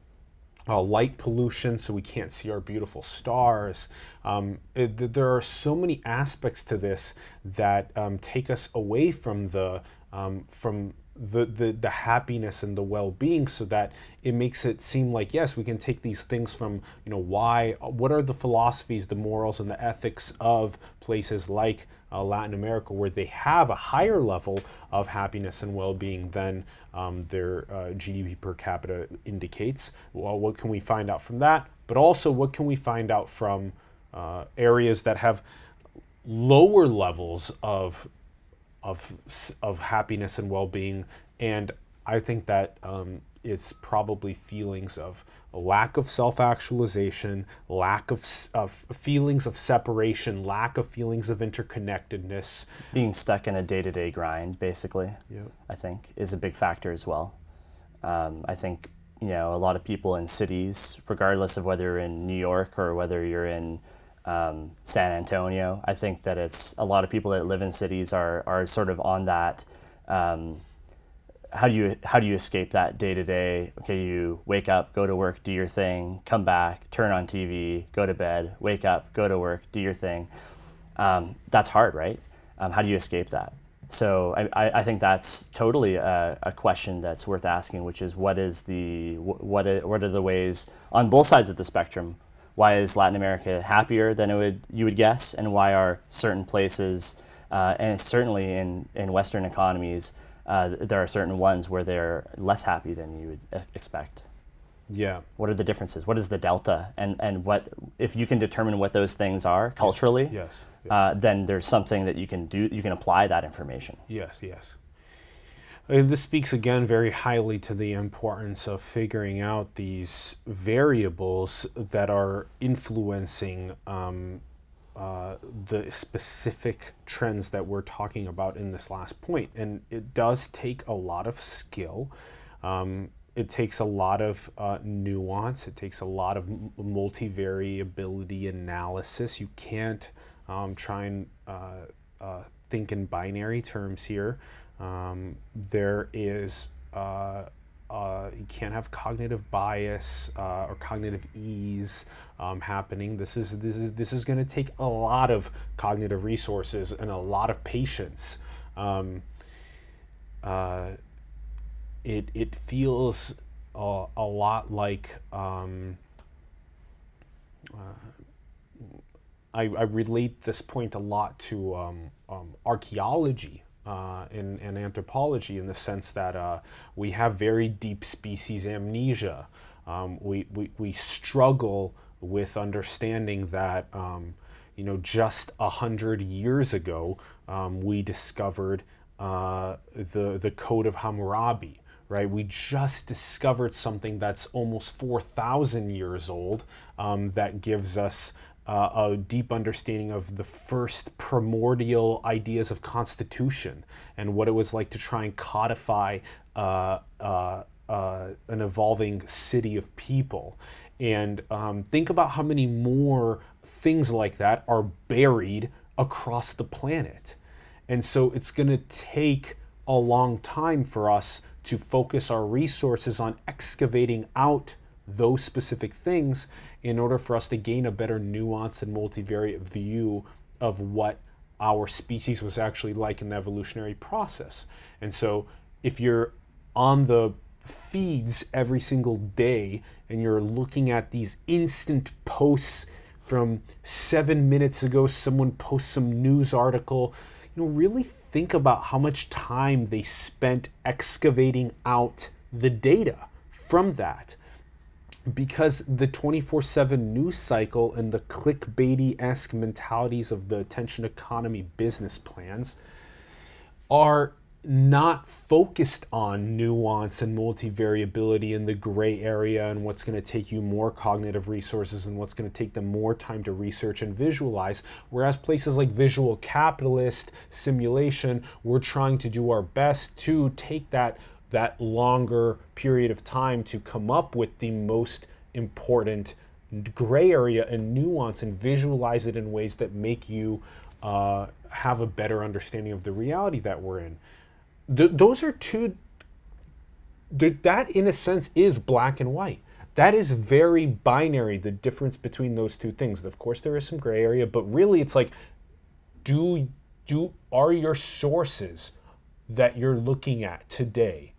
uh, light pollution, so we can't see our beautiful stars. Um, it- there are so many aspects to this that um, take us away from the um, from the, the the happiness and the well-being, so that it makes it seem like yes, we can take these things from you know why what are the philosophies, the morals, and the ethics of places like uh, Latin America, where they have a higher level of happiness and well-being than um, their uh, GDP per capita indicates. Well, what can we find out from that? But also, what can we find out from uh, areas that have lower levels of of of happiness and well-being? And I think that um, it's probably feelings of lack of self-actualization, lack of, of feelings of separation, lack of feelings of interconnectedness. Being stuck in a day-to-day grind, basically, Yep. I think, is a big factor as well. Um, I think you know a lot of people in cities, regardless of whether you're in New York or whether you're in um, San Antonio. I think that it's a lot of people that live in cities are are sort of on that. Um, how do you how do you escape that day to day? Okay, you wake up, go to work, do your thing, come back, turn on TV, go to bed, wake up, go to work, do your thing. Um, that's hard, right? Um, how do you escape that? So I, I, think that's totally a, a, question that's worth asking, which is what is the what are, what are the ways on both sides of the spectrum? Why is Latin America happier than it would you would guess, and why are certain places uh, and certainly in in Western economies uh, there are certain ones where they're less happy than you would expect. Yeah. What are the differences? What is the delta? And and what if you can determine what those things are culturally? Yes. yes. Uh, then there's something that you can do. You can apply that information. Yes. Yes. And this speaks again very highly to the importance of figuring out these variables that are influencing um, uh, the specific trends that we're talking about in this last point. And it does take a lot of skill. Um, it takes a lot of uh, nuance. It takes a lot of multivariability analysis. You can't um, try and uh, uh think in binary terms here. Um, there is uh, uh, you can't have cognitive bias uh, or cognitive ease um, happening. This is this is this is going to take a lot of cognitive resources and a lot of patience. Um, uh, it it feels a, a lot like um, uh, I, I relate this point a lot to um, um, archaeology uh, in, in, anthropology in the sense that uh, we have very deep species amnesia. Um, we, we, we struggle with understanding that, um, you know, just a hundred years ago, um, we discovered uh, the, the Code of Hammurabi, right? We just discovered something that's almost 4,000 years old um, that gives us uh, a deep understanding of the first primordial ideas of constitution and what it was like to try and codify uh, uh, uh, an evolving city of people. And um, think about how many more things like that are buried across the planet. And so it's going to take a long time for us to focus our resources on excavating out those specific things in order for us to gain a better nuanced and multivariate view of what our species was actually like in the evolutionary process. And so if you're on the feeds every single day and you're looking at these instant posts from seven minutes ago, someone posts some news article, you know, really think about how much time they spent excavating out the data from that because the 24 7 news cycle and the clickbaity esque mentalities of the attention economy business plans are not focused on nuance and multivariability in the gray area and what's going to take you more cognitive resources and what's going to take them more time to research and visualize. Whereas places like Visual Capitalist, Simulation, we're trying to do our best to take that that longer period of time to come up with the most important gray area and nuance and visualize it in ways that make you uh, have a better understanding of the reality that we're in. Th- those are two, th- that in a sense is black and white. That is very binary, the difference between those two things. Of course, there is some gray area, but really it's like, do, do, are your sources that you're looking at today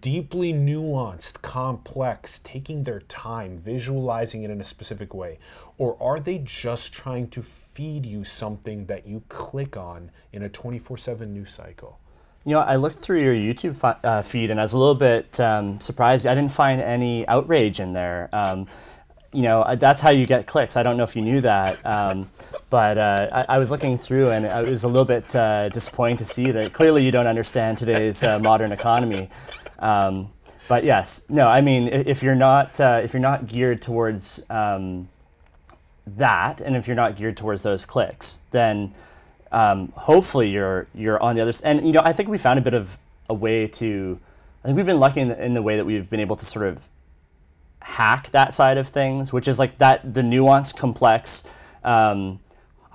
deeply nuanced, complex, taking their time, visualizing it in a specific way? Or are they just trying to feed you something that you click on in a 24 7 news cycle? You know, I looked through your YouTube uh, feed and I was a little bit um, surprised. I didn't find any outrage in there. Um, you know, uh, that's how you get clicks. I don't know if you knew that, um, but uh, I, I, was looking through and it was a little bit uh, disappointing to see that clearly you don't understand today's uh, modern economy. Um, but yes, no, I mean, if you're not uh, if you're not geared towards um, that, and if you're not geared towards those clicks, then um, hopefully you're you're on the other. And you know, I think we found a bit of a way to. I think we've been lucky in the, in the way that we've been able to sort of hack that side of things, which is like that the nuanced, complex um,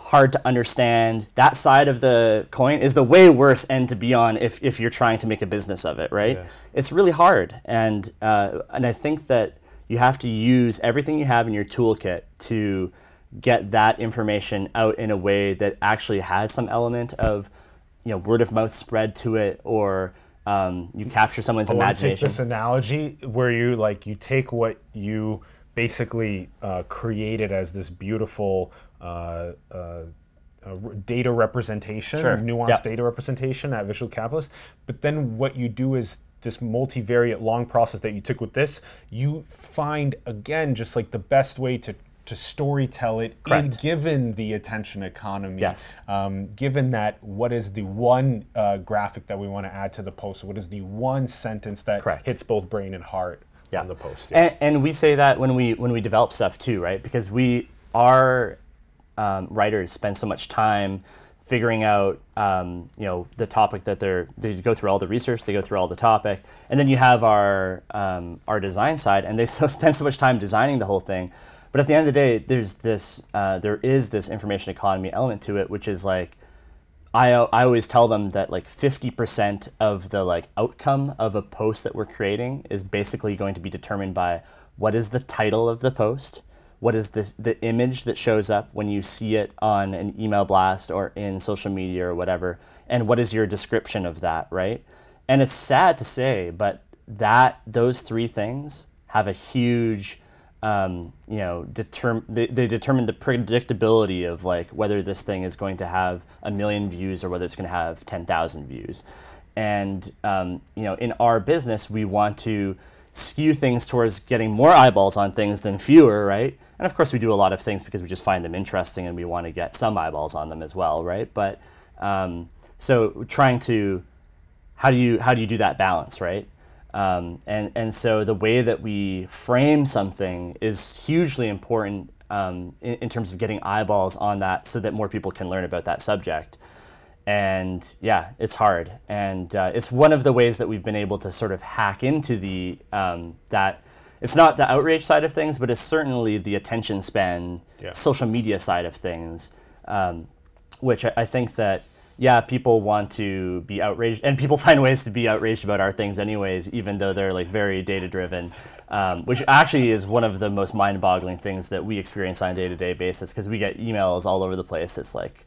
hard to understand. That side of the coin is the way worse end to be on if, if you're trying to make a business of it, right? Yes. It's really hard, and uh, and I think that you have to use everything you have in your toolkit to get that information out in a way that actually has some element of you know word of mouth spread to it or um, you capture someone's I to take imagination this analogy where you like you take what you basically uh, created as this beautiful uh, uh, uh, data representation, Sure. nuanced Yeah. data representation at Visual Capitalist. But then what you do is this multivariate long process that you took with this, you find again just like the best way to to story tell it in Correct. given the attention economy Yes. um, given that what is the one uh, graphic that we want to add to the post what is the one sentence that Correct. hits both brain and heart on the post And, and we say that when we when we develop stuff too, right? Because we our um, writers spend so much time figuring out um, you know the topic that they're they go through all the research, they go through all the topic, and then you have our um, our design side, and they so spend so much time designing the whole thing. But at the end of the day, there's this uh, there is this information economy element to it, which is like I, I always tell them that like 50% of the like outcome of a post that we're creating is basically going to be determined by what is the title of the post what is the, the image that shows up when you see it on an email blast or in social media or whatever and what is your description of that right? And it's sad to say but that those three things have a huge um, you know, determ- they, they determine the predictability of like whether this thing is going to have a million views or whether it's going to have 10,000 views. And, um, you know, in our business, we want to skew things towards getting more eyeballs on things than fewer, right? And of course, we do a lot of things because we just find them interesting and we want to get some eyeballs on them as well, right? But um, so trying to, how do you how do you do that balance, right? Um, and and so the way that we frame something is hugely important um, in, in terms of getting eyeballs on that, so that more people can learn about that subject. And yeah, it's hard, and uh, it's one of the ways that we've been able to sort of hack into the um, that. It's not the outrage side of things, but it's certainly the attention span, Yeah. social media side of things, um, which I, I think that yeah, people want to be outraged, and people find ways to be outraged about our things, anyways, even though they're like very data driven, um, which actually is one of the most mind boggling things that we experience on a day to day basis because we get emails all over the place that's like,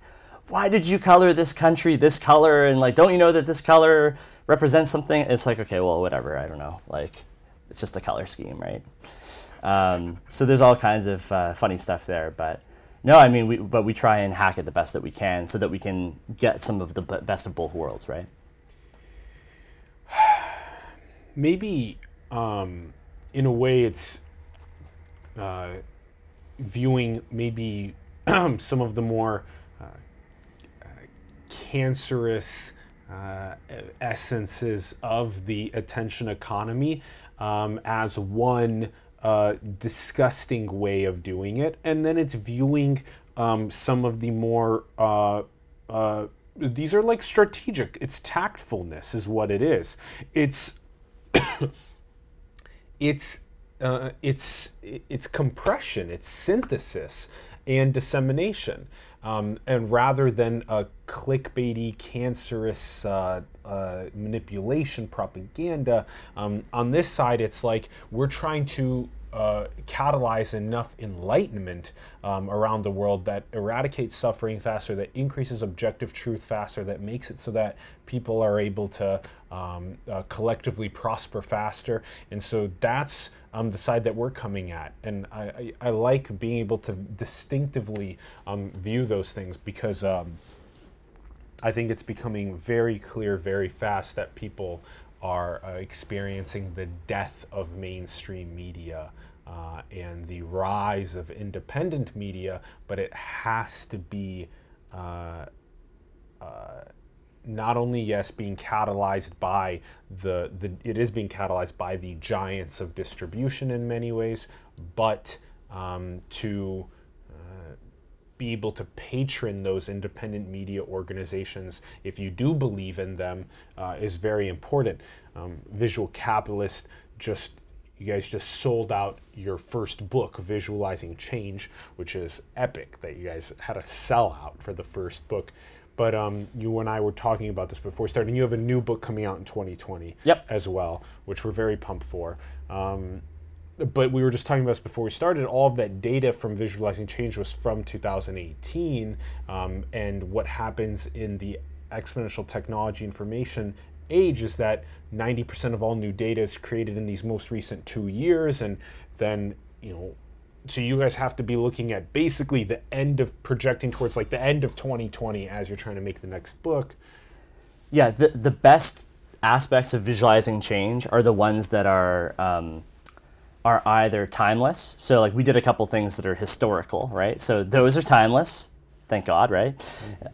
why did you color this country this color? And like, don't you know that this color represents something? It's like, okay, well, whatever, I don't know. Like, it's just a color scheme, right? Um, so there's all kinds of uh, funny stuff there, but no, I mean, we, but we try and hack it the best that we can so that we can get some of the best of both worlds, right? maybe um, in a way it's uh, viewing maybe some of the more uh, cancerous uh, essences of the attention economy um, as one uh, disgusting way of doing it, and then it's viewing um, some of the more uh, uh, these are like strategic. It's tactfulness, is what it is. It's it's uh, it's it's compression, it's synthesis and dissemination. Um, and rather than a clickbaity, cancerous uh, uh, manipulation propaganda, um, on this side, it's like we're trying to uh, catalyze enough enlightenment um, around the world that eradicates suffering faster, that increases objective truth faster, that makes it so that people are able to um, uh, collectively prosper faster. And so that's um, the side that we're coming at. And I, I, I like being able to distinctively um, view those things because um, I think it's becoming very clear very fast that people are uh, experiencing the death of mainstream media uh, and the rise of independent media, but it has to be uh, uh, not only yes being catalyzed by the, the it is being catalyzed by the giants of distribution in many ways, but um, to be able to patron those independent media organizations if you do believe in them uh, is very important. Um, Visual Capitalist just you guys just sold out your first book, Visualizing Change, which is epic that you guys had a sellout for the first book. But um, you and I were talking about this before starting. You have a new book coming out in 2020 Yep. as well, which we're very pumped for. Um, but we were just talking about this before we started. All of that data from visualizing change was from 2018, um, and what happens in the exponential technology information age is that 90% of all new data is created in these most recent two years, and then you know. So you guys have to be looking at basically the end of projecting towards like the end of 2020 as you're trying to make the next book. yeah, the, the best aspects of visualizing change are the ones that are um, are either timeless. So like we did a couple things that are historical, right? So those are timeless, thank God, right?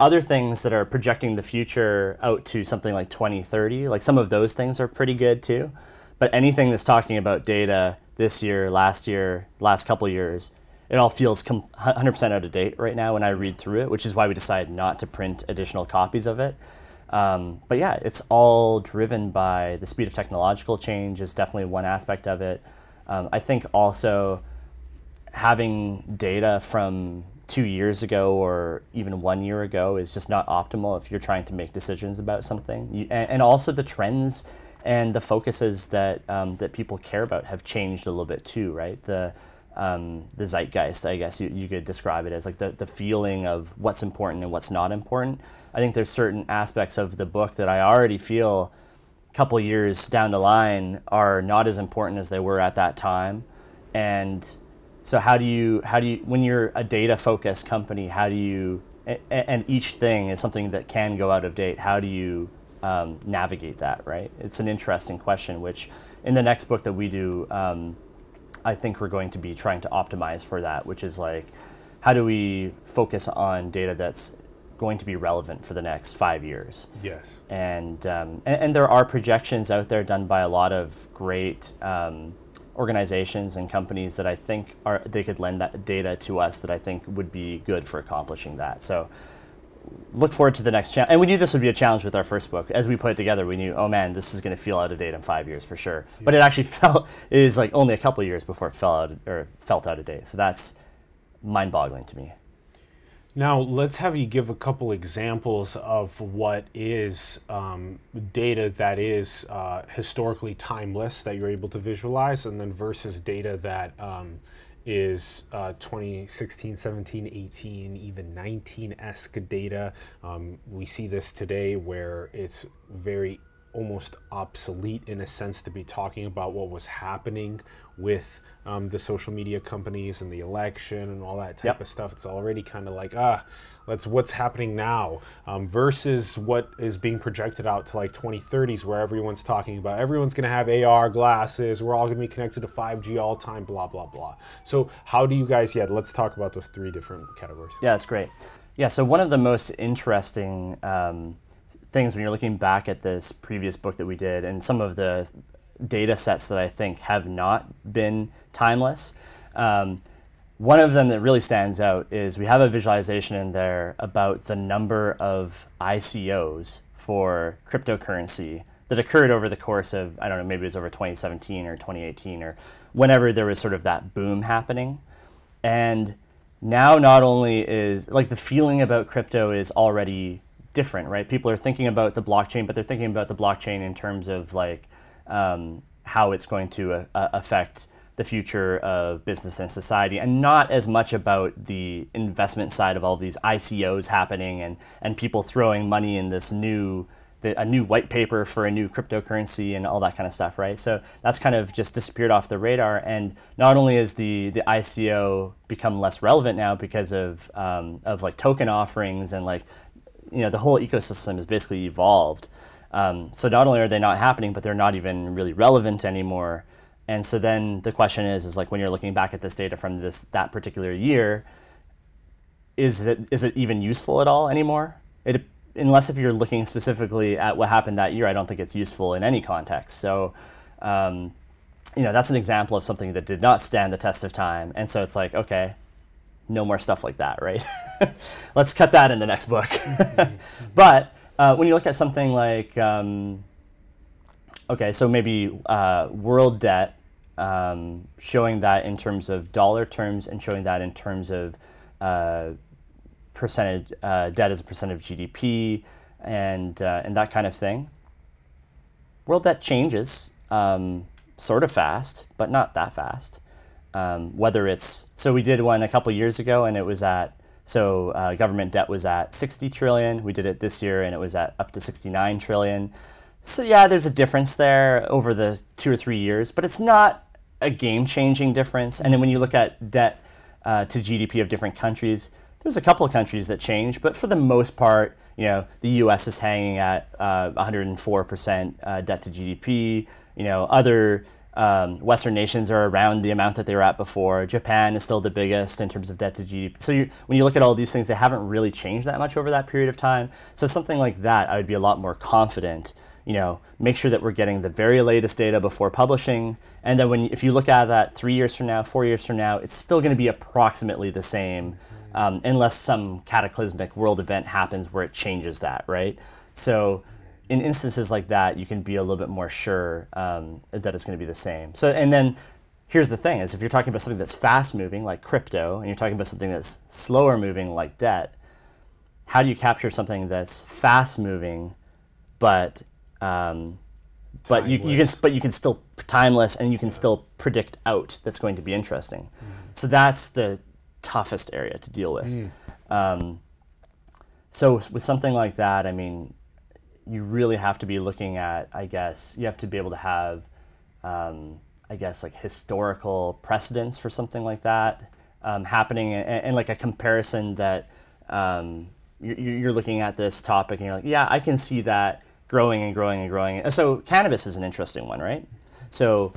Other things that are projecting the future out to something like 2030, like some of those things are pretty good too. But anything that's talking about data this year, last year, last couple years, it all feels com- 100% out of date right now when I read through it, which is why we decided not to print additional copies of it. Um, but yeah, it's all driven by the speed of technological change is definitely one aspect of it. Um, I think also having data from two years ago or even one year ago is just not optimal if you're trying to make decisions about something. You, and, and also the trends and the focuses that um, that people care about have changed a little bit too, right? The um, the zeitgeist, I guess you, you could describe it as like the, the feeling of what's important and what's not important. I think there's certain aspects of the book that I already feel a couple years down the line are not as important as they were at that time. And so how do you how do you when you're a data focused company, how do you and each thing is something that can go out of date. How do you um, navigate that? Right. It's an interesting question. Which in the next book that we do, um, I think we're going to be trying to optimize for that, which is like, how do we focus on data that's going to be relevant for the next five years? Yes. And, um, and, and there are projections out there done by a lot of great um, organizations and companies that I think are they could lend that data to us that I think would be good for accomplishing that. So look forward to the next challenge. And we knew this would be a challenge with our first book. As we put it together, we knew, oh man, this is going to feel out of date in five years for sure. But it actually felt it was like only a couple of years before it fell out or felt out of date. So that's mind-boggling to me. Now, let's have you give a couple examples of what is um, data that is uh, historically timeless that you're able to visualize, and then versus data that um, is uh, 2016, 17, 18, even 19 esque data. Um, we see this today where it's very almost obsolete in a sense to be talking about what was happening with um, the social media companies and the election and all that type Yep. of stuff. It's already kind of like ah, let's what's happening now um, versus what is being projected out to like 2030s, where everyone's talking about everyone's going to have AR glasses, we're all going to be connected to 5G all time, blah blah blah. So how do you guys? Yeah, let's talk about those three different categories. Yeah, that's great. Yeah, so one of the most interesting um, things when you're looking back at this previous book that we did and some of the data sets that I think have not been timeless. Um, one of them that really stands out is we have a visualization in there about the number of ICOs for cryptocurrency that occurred over the course of, I don't know, maybe it was over 2017 or 2018 or whenever there was sort of that boom happening. And now not only is like the feeling about crypto is already different, right? People are thinking about the blockchain, but they're thinking about the blockchain in terms of like um, how it's going to uh, uh, affect the future of business and society, and not as much about the investment side of all these ICOs happening and and people throwing money in this new the, a new white paper for a new cryptocurrency and all that kind of stuff, right? So that's kind of just disappeared off the radar. And not only is the the ICO become less relevant now because of um, of like token offerings and like you know the whole ecosystem has basically evolved. Um, so not only are they not happening, but they're not even really relevant anymore. And so then the question is, is like when you're looking back at this data from this that particular year, is it is it even useful at all anymore? It, unless if you're looking specifically at what happened that year, I don't think it's useful in any context. So, um, you know, that's an example of something that did not stand the test of time. And so it's like, okay, no more stuff like that, right? Let's cut that in the next book. but uh, when you look at something like, um, okay, so maybe uh, world debt um, showing that in terms of dollar terms and showing that in terms of uh, percentage uh, debt as a percent of GDP and uh, and that kind of thing. World debt changes um, sort of fast, but not that fast. Um, whether it's so we did one a couple years ago and it was at so uh, government debt was at 60 trillion. We did it this year and it was at up to 69 trillion. So yeah, there's a difference there over the two or three years, but it's not a game-changing difference. And then when you look at debt uh, to GDP of different countries, there's a couple of countries that change, but for the most part, you know, the U.S. is hanging at uh, 104% uh, debt to GDP. You know, other um, Western nations are around the amount that they were at before. Japan is still the biggest in terms of debt to GDP. So you, when you look at all these things, they haven't really changed that much over that period of time. So something like that, I would be a lot more confident. You know, make sure that we're getting the very latest data before publishing, and then when if you look at that three years from now, four years from now, it's still going to be approximately the same, um, unless some cataclysmic world event happens where it changes that, right? So in instances like that, you can be a little bit more sure um, that it's going to be the same. So, and then here's the thing: is if you're talking about something that's fast moving like crypto, and you're talking about something that's slower moving like debt, how do you capture something that's fast moving, but um, but you, you can but you can still timeless and you can still predict out that's going to be interesting. So that's the toughest area to deal with. Um, so with something like that, I mean, you really have to be looking at, I guess, you have to be able to have, um, I guess, like historical precedents for something like that um, happening, and, and like a comparison that um, you're, you're looking at this topic and you're like, yeah, I can see that growing and growing and growing. So cannabis is an interesting one, right? So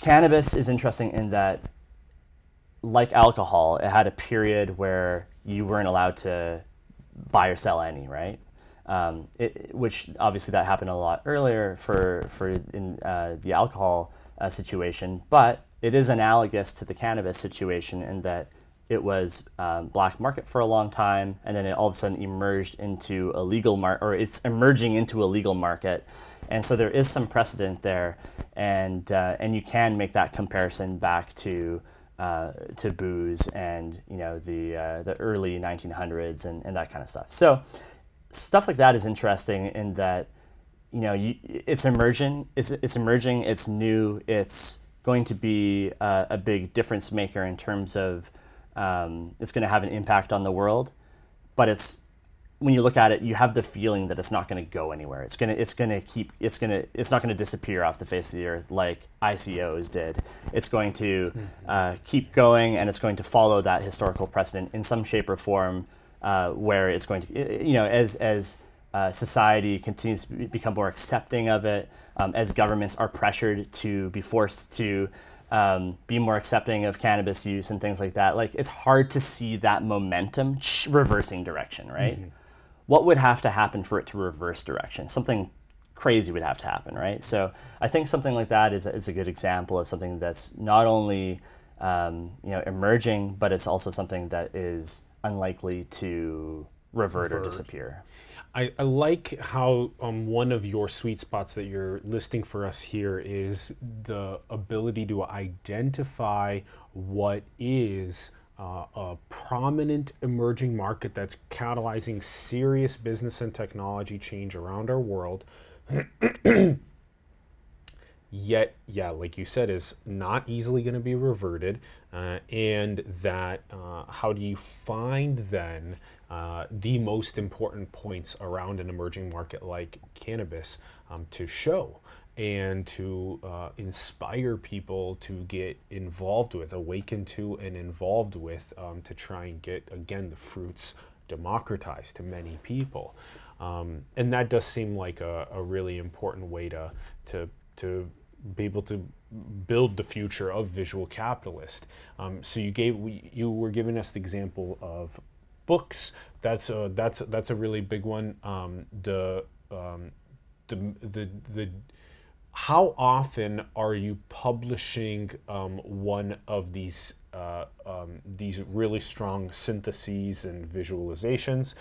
cannabis is interesting in that like alcohol, it had a period where you weren't allowed to buy or sell any, right? Um, it, which obviously that happened a lot earlier for for in uh, the alcohol uh, situation, but it is analogous to the cannabis situation in that it was um, black market for a long time, and then it all of a sudden emerged into a legal market, or it's emerging into a legal market, and so there is some precedent there, and uh, and you can make that comparison back to uh, to booze and you know the uh, the early 1900s and, and that kind of stuff. So stuff like that is interesting in that you know you, it's emerging, it's it's emerging, it's new, it's going to be a, a big difference maker in terms of um, it's going to have an impact on the world, but it's when you look at it, you have the feeling that it's not going to go anywhere. It's gonna, it's gonna keep, it's gonna, it's not going to disappear off the face of the earth like ICOs did. It's going to uh, keep going, and it's going to follow that historical precedent in some shape or form, uh, where it's going to, you know, as as uh, society continues to be- become more accepting of it, um, as governments are pressured to be forced to um, be more accepting of cannabis use and things like that. Like it's hard to see that momentum reversing direction, right? What would have to happen for it to reverse direction? Something crazy would have to happen, right? So I think something like that is a, is a good example of something that's not only um, you know emerging, but it's also something that is unlikely to revert or disappear. I, I like how um, one of your sweet spots that you're listing for us here is the ability to identify what is uh, a prominent emerging market that's catalyzing serious business and technology change around our world. Yet, yeah, like you said, is not easily going to be reverted. Uh, and that, uh, how do you find then uh, the most important points around an emerging market like cannabis um, to show and to uh, inspire people to get involved with, awaken to, and involved with um, to try and get, again, the fruits democratized to many people. Um, and that does seem like a, a really important way to, to, to be able to build the future of visual capitalist. Um, so you gave we, you were giving us the example of books. That's a, that's that's a really big one. Um, the um, the the the how often are you publishing um, one of these uh, um, these really strong syntheses and visualizations?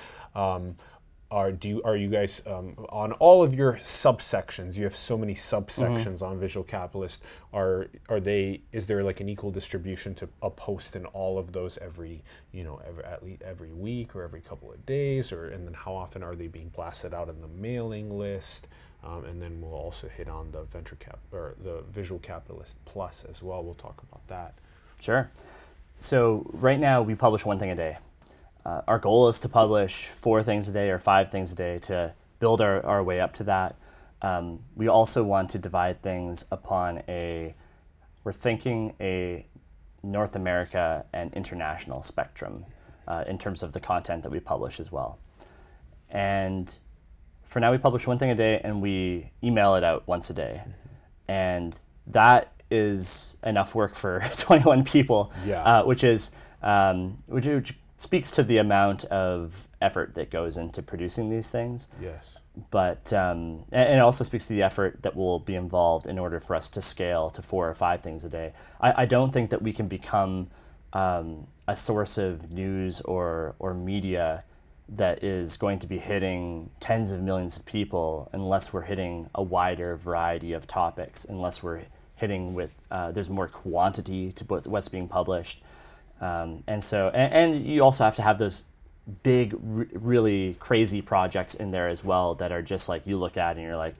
Are do you, are you guys um, on all of your subsections? You have so many subsections on Visual Capitalist. Are are they? Is there like an equal distribution to a post in all of those every you know every at least every week or every couple of days, or and then how often are they being blasted out in the mailing list? Um, and then we'll also hit on the venture cap or the Visual Capitalist Plus as well. We'll talk about that. Sure. So right now we publish one thing a day. Uh, our goal is to publish four things a day or five things a day to build our, our way up to that. Um, we also want to divide things upon a, we're thinking a North America and international spectrum uh, in terms of the content that we publish as well. And for now, we publish one thing a day and we email it out once a day. And that is enough work for 21 people, Yeah. uh, which is um, which, which speaks to the amount of effort that goes into producing these things. Yes. But um, and and it also speaks to the effort that will be involved in order for us to scale to four or five things a day. I, I don't think that we can become um, a source of news or or media that is going to be hitting tens of millions of people unless we're hitting a wider variety of topics, unless we're hitting with uh, there's more quantity to what's being published. Um, and so, and, and you also have to have those big, really crazy projects in there as well that are just like you look at and you're like,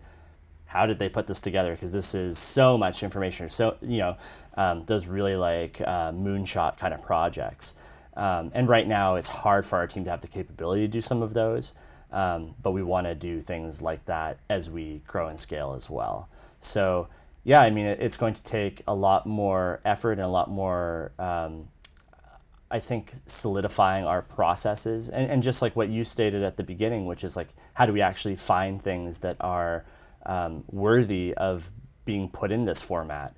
how did they put this together? Because this is so much information. So you know, um, those really like uh, moonshot kind of projects. Um, and right now, it's hard for our team to have the capability to do some of those. Um, but we want to do things like that as we grow and scale as well. So yeah, I mean, it, it's going to take a lot more effort and a lot more um, I think solidifying our processes and, and just like what you stated at the beginning, which is like how do we actually find things that are um, worthy of being put in this format?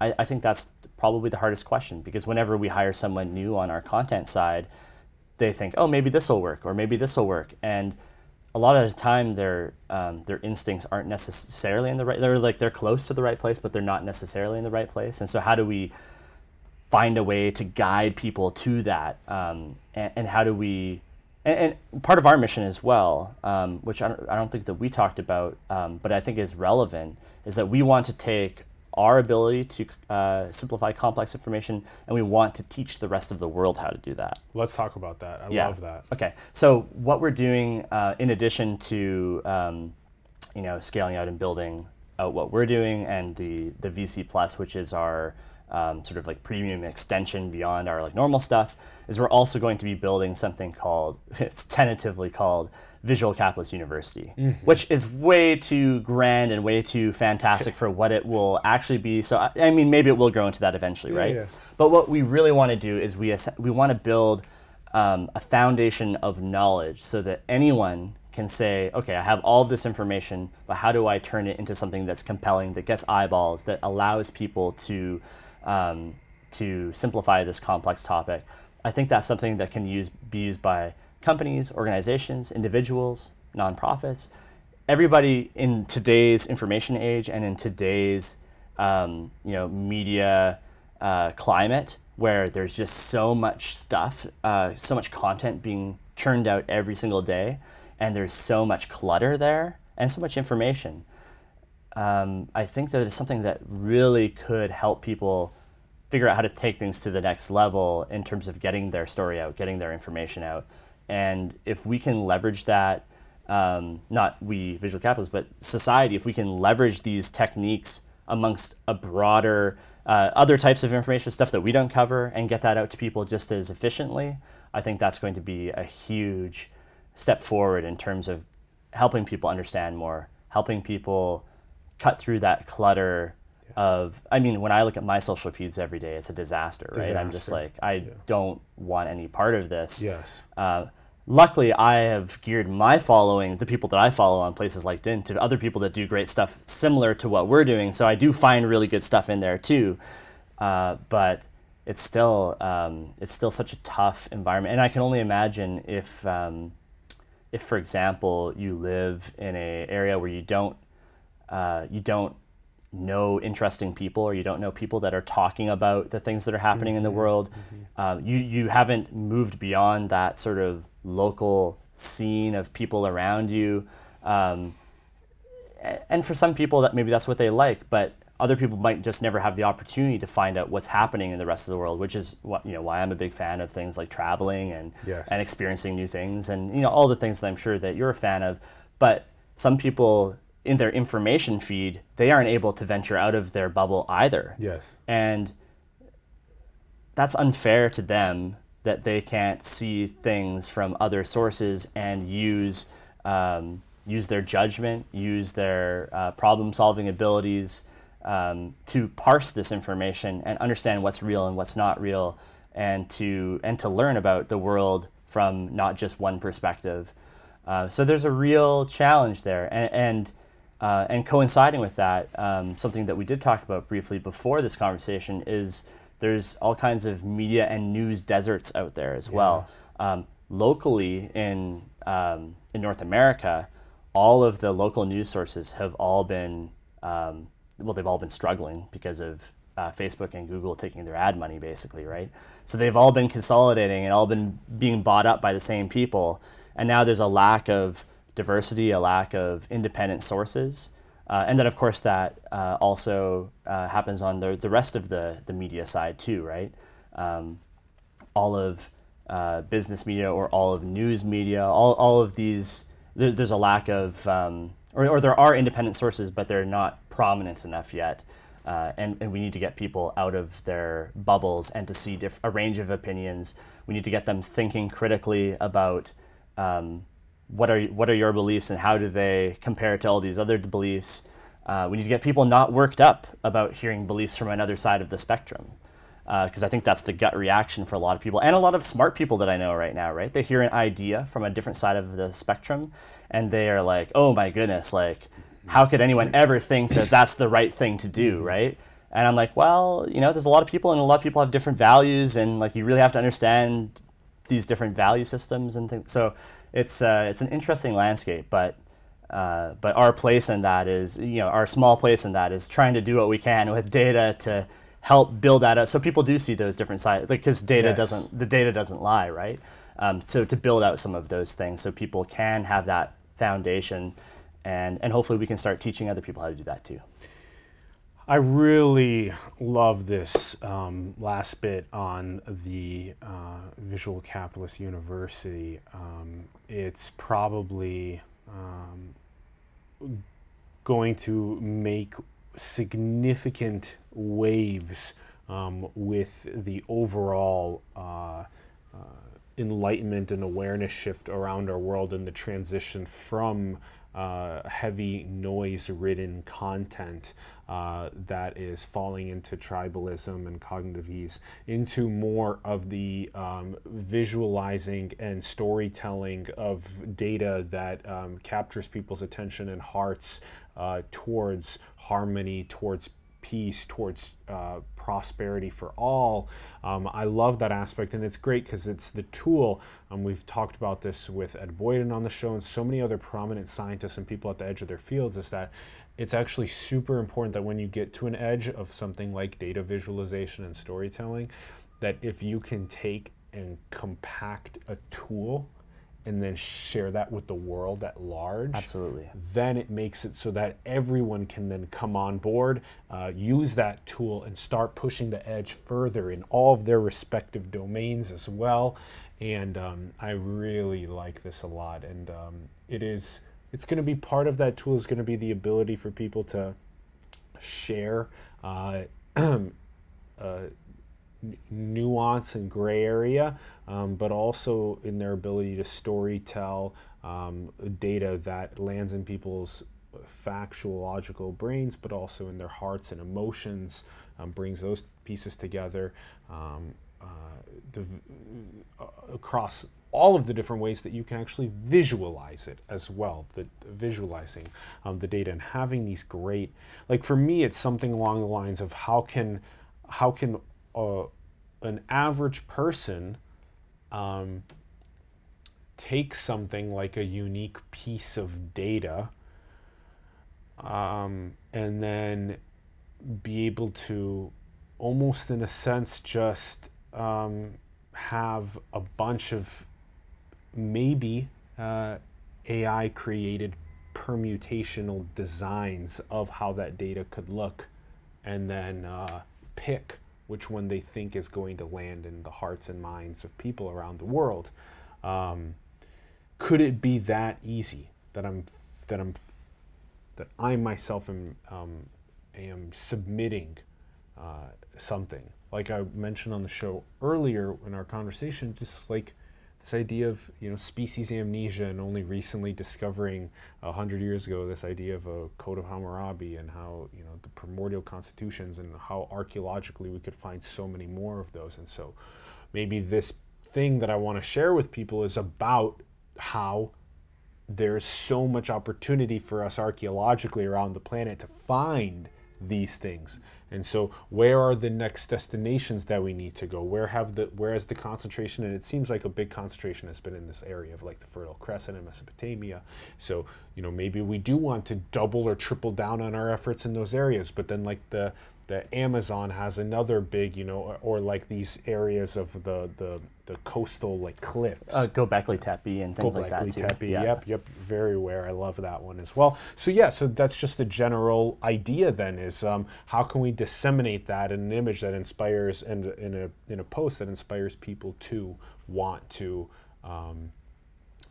I, I think that's probably the hardest question because whenever we hire someone new on our content side, they think, oh, maybe this will work or maybe this will work, and a lot of the time their um, their instincts aren't necessarily in the right. They're like they're close to the right place, but they're not necessarily in the right place. And so, how do we find a way to guide people to that um, and, and how do we and, and part of our mission as well um, which I don't, I don't think that we talked about um, but i think is relevant is that we want to take our ability to uh, simplify complex information and we want to teach the rest of the world how to do that Let's talk about that. I yeah. love that. Okay. So what we're doing, uh, in addition to um, you know scaling out and building out what we're doing, and the the VC Plus, which is our um, sort of like premium extension beyond our like normal stuff, is we're also going to be building something called it's tentatively called Visual Capitalist University, which is way too grand and way too fantastic for what it will actually be. So I, mean, maybe it will grow into that eventually, right? yeah. But what we really want to do is we ass- we want to build um, a foundation of knowledge so that anyone can say, okay, I have all this information, but how do I turn it into something that's compelling, that gets eyeballs, that allows people to um, to simplify this complex topic? I think that's something that can use be used by companies, organizations, individuals, nonprofits, everybody in today's information age and in today's um, you know media uh, climate where there's just so much stuff, uh, so much content being churned out every single day, and there's so much clutter there and so much information. Um, I think that it's something that really could help people figure out how to take things to the next level in terms of getting their story out, getting their information out. And if we can leverage that, um, not we visual capitalists, but society, if we can leverage these techniques amongst a broader, uh, other types of information, stuff that we don't cover, and get that out to people just as efficiently, I think that's going to be a huge step forward in terms of helping people understand more, helping people cut through that clutter of i mean when i look at my social feeds every day it's a disaster right? I'm just like i don't want any part of this. Yes. uh, luckily i have geared my following the people that i follow on places like din to other people that do great stuff similar to what we're doing. So i do find really good stuff in there too. Uh, but it's still um, it's still such a tough environment. And i can only imagine if um, if for example you live in an area where you don't uh, you don't know interesting people or you don't know people that are talking about the things that are happening in the world uh, you you haven't moved beyond that sort of local scene of people around you. Um, and for some people, that maybe that's what they like, but other people might just never have the opportunity to find out what's happening in the rest of the world, which is what you know why I'm a big fan of things like traveling and Yes. and experiencing new things and you know all the things that I'm sure that you're a fan of. But some people in their information feed, they aren't able to venture out of their bubble either. Yes. And that's unfair to them that they can't see things from other sources and use um, use their judgment, use their uh, problem solving abilities um, to parse this information and understand what's real and what's not real, and to and to learn about the world from not just one perspective. Uh, so there's a real challenge there, and and, uh, and coinciding with that, um, something that we did talk about briefly before this conversation is there's all kinds of media and news deserts out there as well. Um, locally in um, in North America, all of the local news sources have all been um, well, they've all been struggling because of uh, Facebook and Google taking their ad money, basically, right? So they've all been consolidating and all been being bought up by the same people, and now there's a lack of diversity, a lack of independent sources. Uh, and then, of course, that uh, also uh, happens on the, the rest of the, the media side, too, right? Um, all of uh, business media or all of news media, all, all of these, there, there's a lack of, um, or, or there are independent sources, but they're not prominent enough yet. Uh, and, and we need to get people out of their bubbles and to see a range of opinions. We need to get them thinking critically about um, what are what are your beliefs and how do they compare to all these other beliefs. Uh, we need to get people not worked up about hearing beliefs from another side of the spectrum because I think that's the gut reaction for a lot of people and a lot of smart people that I know right now. Right, they hear an idea from a different side of the spectrum, and they are like, "Oh my goodness! Like, how could anyone ever think that that's the right thing to do?" Right? And I'm like, well, you know, there's a lot of people, and a lot of people have different values, and like you really have to understand these different value systems and things. So it's uh, it's an interesting landscape, but uh, but our place in that is you know our small place in that is trying to do what we can with data to help build that up so people do see those different sides because data Yes. doesn't the data doesn't lie right um, so to build out some of those things so people can have that foundation and and hopefully we can start teaching other people how to do that too I really love this um, last bit on the uh, Visual Capitalist University. Um, it's probably um, going to make significant waves um, with the overall uh, uh, enlightenment and awareness shift around our world and the transition from uh, heavy noise ridden content uh, that is falling into tribalism and cognitive ease into more of the um, visualizing and storytelling of data that um, captures people's attention and hearts uh, towards harmony, towards peace, towards uh, prosperity for all. Um, I love that aspect, and it's great because it's the tool. Um, we've talked about this with Ed Boyden on the show and so many other prominent scientists and people at the edge of their fields. Is that it's actually super important that when you get to an edge of something like data visualization and storytelling, that if you can take and compact a tool and then share that with the world at large Absolutely. then it makes it so that everyone can then come on board, uh, use that tool, and start pushing the edge further in all of their respective domains as well. And um, I really like this a lot. And um, it is, it's going to be part of that tool is going to be the ability for people to share uh, n- nuance and gray area, um, but also in their ability to story tell um, data that lands in people's factual, logical brains, but also in their hearts and emotions, um, brings those pieces together um, uh, uh, across all of the different ways that you can actually visualize it as well the visualizing um, the data and having these great like for me it's something along the lines of how can how can uh, an average person um, take something like a unique piece of data um, and then be able to almost in a sense just um, have a bunch of maybe uh, AI created permutational designs of how that data could look and then uh, pick which one they think is going to land in the hearts and minds of people around the world. Um, could it be that easy that I'm that I'm that I myself am um, am submitting uh, something like I mentioned on the show earlier in our conversation, just like this idea of you know species amnesia and only recently discovering a hundred years ago this idea of a code of Hammurabi and how you know the primordial constitutions and how archaeologically we could find so many more of those. And so maybe this thing that I want to share with people is about how there's so much opportunity for us archaeologically around the planet to find these things and so where are the next destinations that we need to go? Where have the where is the concentration? And it seems like a big concentration has been in this area of like the fertile crescent in mesopotamia. So you know maybe we do want to double or triple down on our efforts in those areas but then like the the Amazon has another big, you know, or, or like these areas of the the, the coastal like cliffs. Uh, Gobekli Tepe and things like that Gobekli too. Tepe. Yeah. Yep, yep. Very rare. I love that one as well. So yeah, so that's just the general idea. Then is um, how can we disseminate that in an image that inspires and in a in a post that inspires people to want to um,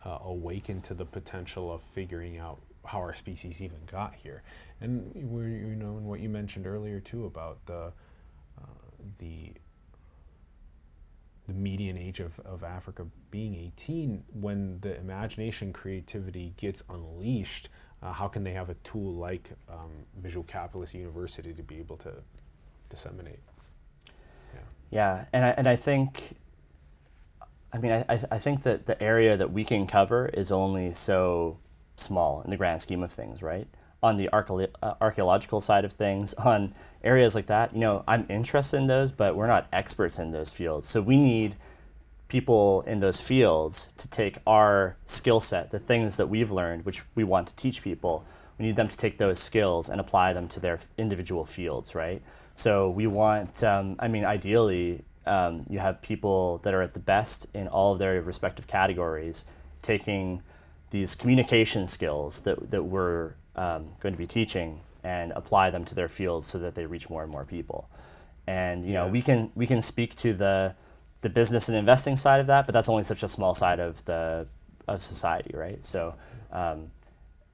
uh, awaken to the potential of figuring out how our species even got here. And you know, and what you mentioned earlier too about the uh, the the median age of, of Africa being 18, when the imagination creativity gets unleashed, uh, how can they have a tool like um, Visual Capitalist University to be able to disseminate? Yeah, yeah and I, and I think, I mean, I, I I think that the area that we can cover is only so small in the grand scheme of things, right? On the uh, archaeological side of things, on areas like that, you know, I'm interested in those, but we're not experts in those fields. So we need people in those fields to take our skill set, the things that we've learned, which we want to teach people, we need them to take those skills and apply them to their individual fields, right? So we want, um, I mean, ideally, um, you have people that are at the best in all of their respective categories taking these communication skills that, that we're um, going to be teaching and apply them to their fields so that they reach more and more people. And you know, Yeah. we can we can speak to the the business and investing side of that, but that's only such a small side of the of society, right? So, um,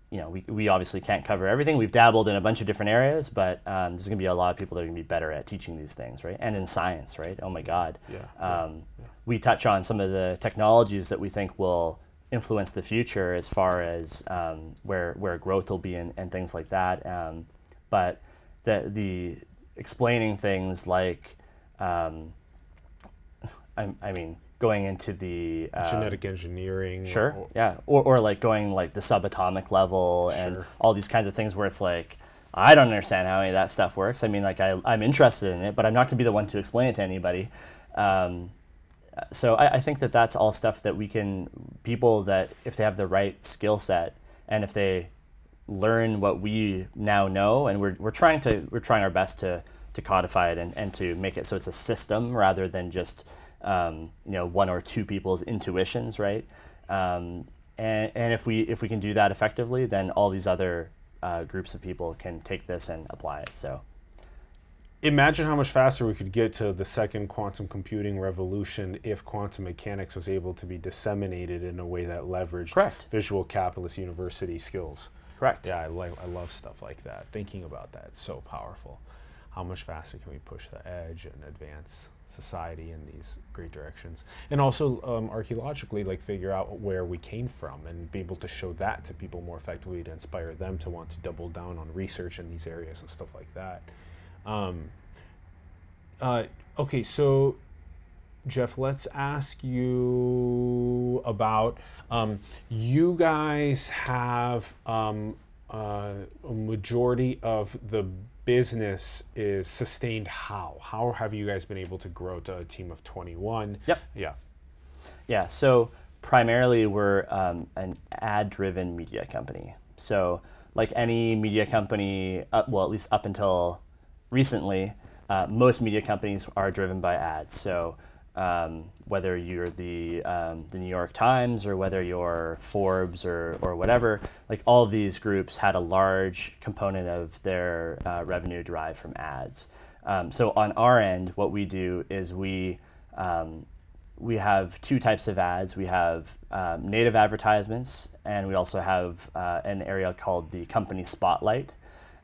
you know, we, we obviously can't cover everything. We've dabbled in a bunch of different areas, but um, there's going to be a lot of people that are going to be better at teaching these things, right? And in science, right? Oh my God. Yeah, Um, We touch on some of the technologies that we think will influence the future as far as um, where where growth will be and, and things like that. Um, but the the explaining things like, um, I, I mean, going into the uh, Genetic engineering. Sure. or- yeah. Or, or like going like the subatomic level and all these kinds of things where it's like, I don't understand how any of that stuff works. I mean, like I, I'm interested in it, but I'm not going to be the one to explain it to anybody. Um, so I, I think that that's all stuff that we can people that if they have the right skill set and if they learn what we now know and we're, we're trying to we're trying our best to to codify it and, and to make it so it's a system rather than just um, you know one or two people's intuitions right? Um, and, and if we if we can do that effectively then all these other uh, groups of people can take this and apply it. So Imagine how much faster we could get to the second quantum computing revolution if quantum mechanics was able to be disseminated in a way that leveraged Correct. visual capitalist university skills. correct Yeah, I, like I love stuff like that. Thinking about that, it's so powerful. How much faster can we push the edge and advance society in these great directions? And also um, archaeologically, like figure out where we came from and be able to show that to people more effectively to inspire them to want to double down on research in these areas and stuff like that. Um, uh, okay, so Jeff, let's ask you about um, you guys have um, uh, a majority of the business is sustained how? How have you guys been able to grow to a team of 21? Yep. Yeah. Yeah, so primarily we're um, an ad-driven media company. So like any media company, uh, well, at least up until recently, uh, most media companies are driven by ads. So um, whether you're the um, the New York Times or whether you're Forbes or or whatever, like all of these groups had a large component of their uh, revenue derived from ads. Um, so on our end, what we do is we um, we have two types of ads. We have um, native advertisements, and we also have uh, an area called the company spotlight.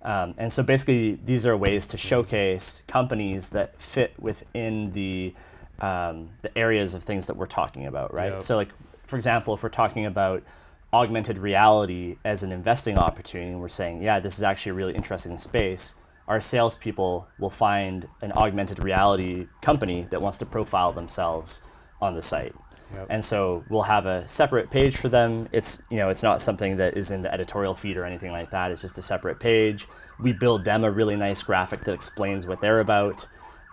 Um, and so basically, these are ways to showcase companies that fit within the um, the areas of things that we're talking about, right? Yep. So, like for example, if we're talking about augmented reality as an investing opportunity, and we're saying, yeah, this is actually a really interesting space. Our salespeople will find an augmented reality company that wants to profile themselves on the site. Yep. And so we'll have a separate page for them. It's you know it's not something that is in the editorial feed or anything like that. It's just a separate page. We build them a really nice graphic that explains what they're about,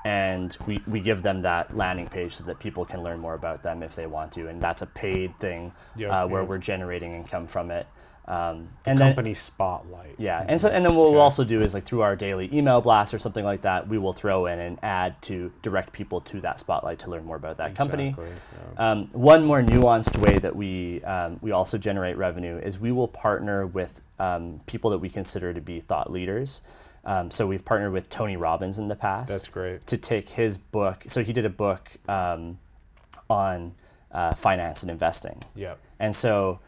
and we, we give them that landing page so that people can learn more about them if they want to. And that's a paid thing Yep, uh, where yep. we're generating income from it. Um, The and then company spotlight. yeah, and so and then what we'll also do is like through our daily email blast or something like that, we will throw in an ad to direct people to that spotlight to learn more about that company. Yeah. Um, one more nuanced way that we um, we also generate revenue is we will partner with um, people that we consider to be thought leaders. Um, so we've partnered with Tony Robbins in the past. That's great. To take his book, so he did a book um, on uh, finance and investing. Yep. And so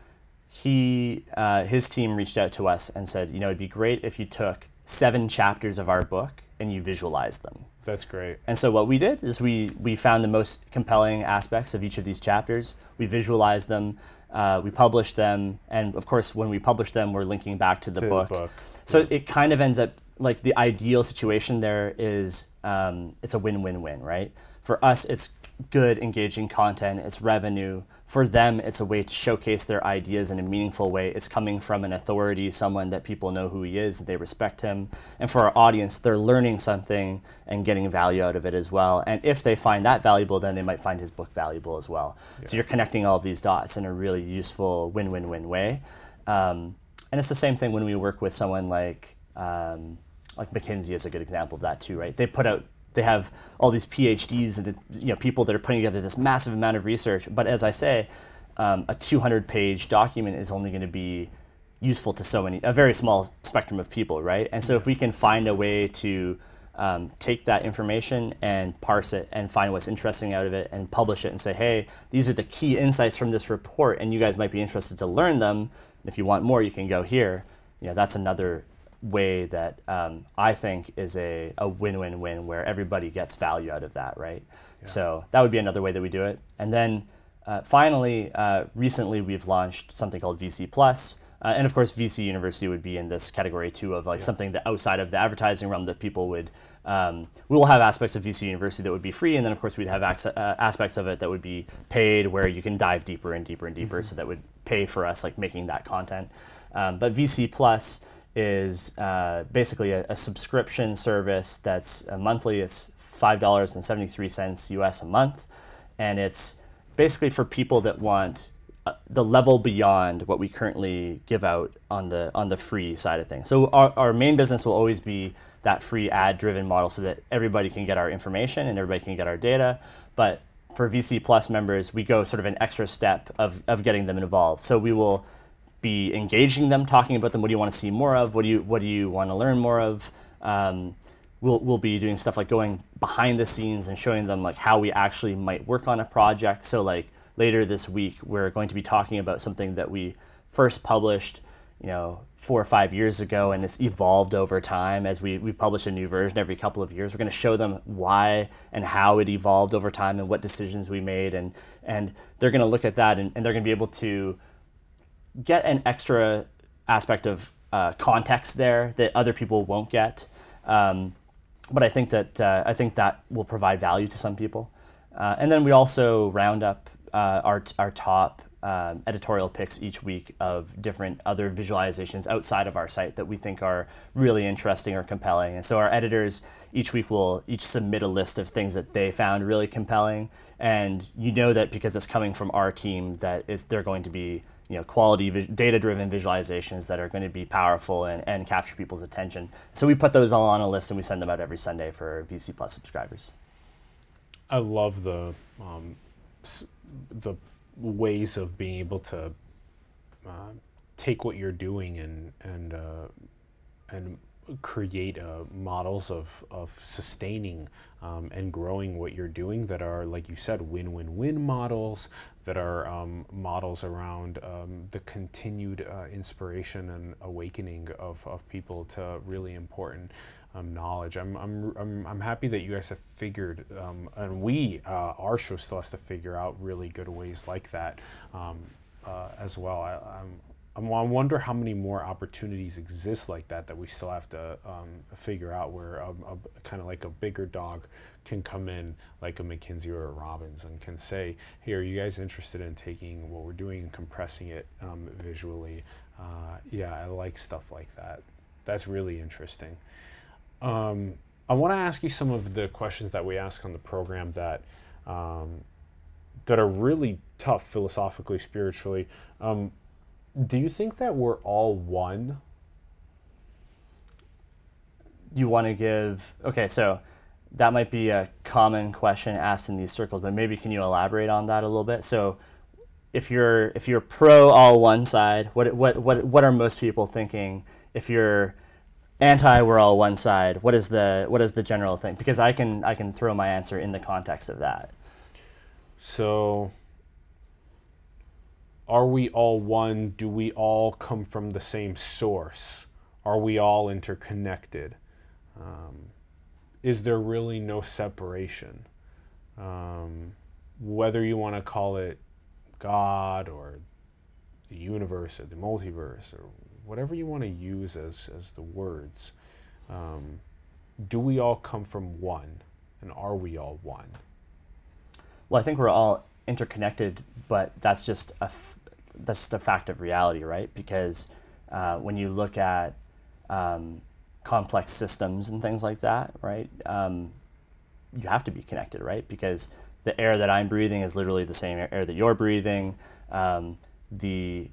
he, uh, his team reached out to us and said, you know, it'd be great if you took seven chapters of our book and you visualized them. That's great. And so what we did is we we found the most compelling aspects of each of these chapters. We visualized them, uh, we published them, and of course, when we publish them, we're linking back to the To the book. book, So it kind of ends up like the ideal situation there is um, it's a win-win-win, right? For us, it's good, engaging content. It's revenue. For them, it's a way to showcase their ideas in a meaningful way. It's coming from an authority, someone that people know who he is, they respect him. And for our audience, they're learning something and getting value out of it as well. And if they find that valuable, then they might find his book valuable as well. So you're connecting all of these dots in a really useful win-win-win way. Um, and it's the same thing when we work with someone like um, like McKinsey is a good example of that too, right? They put out they have all these PhDs and you know people that are putting together this massive amount of research. But as I say, um, a 200-page document is only going to be useful to so many a very small spectrum of people, right? And so if we can find a way to um, take that information and parse it and find what's interesting out of it and publish it and say, hey, these are the key insights from this report, and you guys might be interested to learn them. And if you want more, you can go here. You know, that's another way that um, I think is a, a win-win-win where everybody gets value out of that, right? So that would be another way that we do it. And then uh, finally, uh, recently we've launched something called VC Plus. Uh, and of course, VC University would be in this category too of like something that outside of the advertising realm that people would. Um, we will have aspects of VC University that would be free, and then of course we'd have uh, aspects of it that would be paid, where you can dive deeper and deeper and deeper. So that would pay for us like making that content. Um, but VC Plus is uh, basically a, a subscription service that's uh, monthly. It's five dollars and seventy three cents US a month, and it's basically for people that want uh, the level beyond what we currently give out on the on the free side of things. So our, our main business will always be that free ad driven model so that everybody can get our information and everybody can get our data. But for VC Plus members, we go sort of an extra step of, of getting them involved. So we will be engaging them, talking about them. What do you want to see more of? What do you what do you want to learn more of? Um, we'll we'll be doing stuff like going behind the scenes and showing them like how we actually might work on a project. So like later this week, we're going to be talking about something that we first published, you know, four or five years ago, and it's evolved over time as we we've published a new version every couple of years. We're going to show them why and how it evolved over time and what decisions we made, and and they're going to look at that and, and they're going to be able to get an extra aspect of uh, context there that other people won't get. Um, but I think that uh, I think that will provide value to some people. Uh, and then we also round up uh, our our top um, editorial picks each week of different other visualizations outside of our site that we think are really interesting or compelling. And so our editors each week will each submit a list of things that they found really compelling, and you know that because it's coming from our team that they're going to be you know, quality data-driven visualizations that are going to be powerful and, and capture people's attention. So we put those all on a list and we send them out every Sunday for VC Plus subscribers. I love the um, the ways of being able to uh, take what you're doing and and uh, and create uh, models of, of sustaining um, and growing what you're doing that are, like you said, win-win-win models that are um, models around um, the continued uh, inspiration and awakening of, of people to really important um, knowledge. I'm, I'm, I'm, I'm happy that you guys have figured, um, and we, uh, our show still has to figure out really good ways like that um, uh, as well. I, I'm, I wonder how many more opportunities exist like that that we still have to um, figure out where a, a, kind of like a bigger dog can come in like a McKinsey or a Robbins and can say, hey, are you guys interested in taking what we're doing and compressing it um, visually? Uh, yeah, I like stuff like that. That's really interesting. Um, I want to ask you some of the questions that we ask on the program that um, that are really tough philosophically, spiritually. Um, do you think that we're all one? you want to give okay so that might be a common question asked in these circles but maybe can you elaborate on that a little bit? So if you're if you're pro all one side what what what what are most people thinking? If you're anti we're all one side what is the what is the general thing? Because i can i can throw my answer in the context of that. So, are we all one? Do we all come from the same source? Are we all interconnected? Um, is there really no separation? Um, whether you want to call it God or the universe or the multiverse or whatever you want to use as, as the words, um, do we all come from one? And are we all one? Well, I think we're all interconnected, but that's just a f- that's the fact of reality, right? Because uh, when you look at um, complex systems and things like that, right, um, you have to be connected, right? Because the air that I'm breathing is literally the same air that you're breathing. Um, the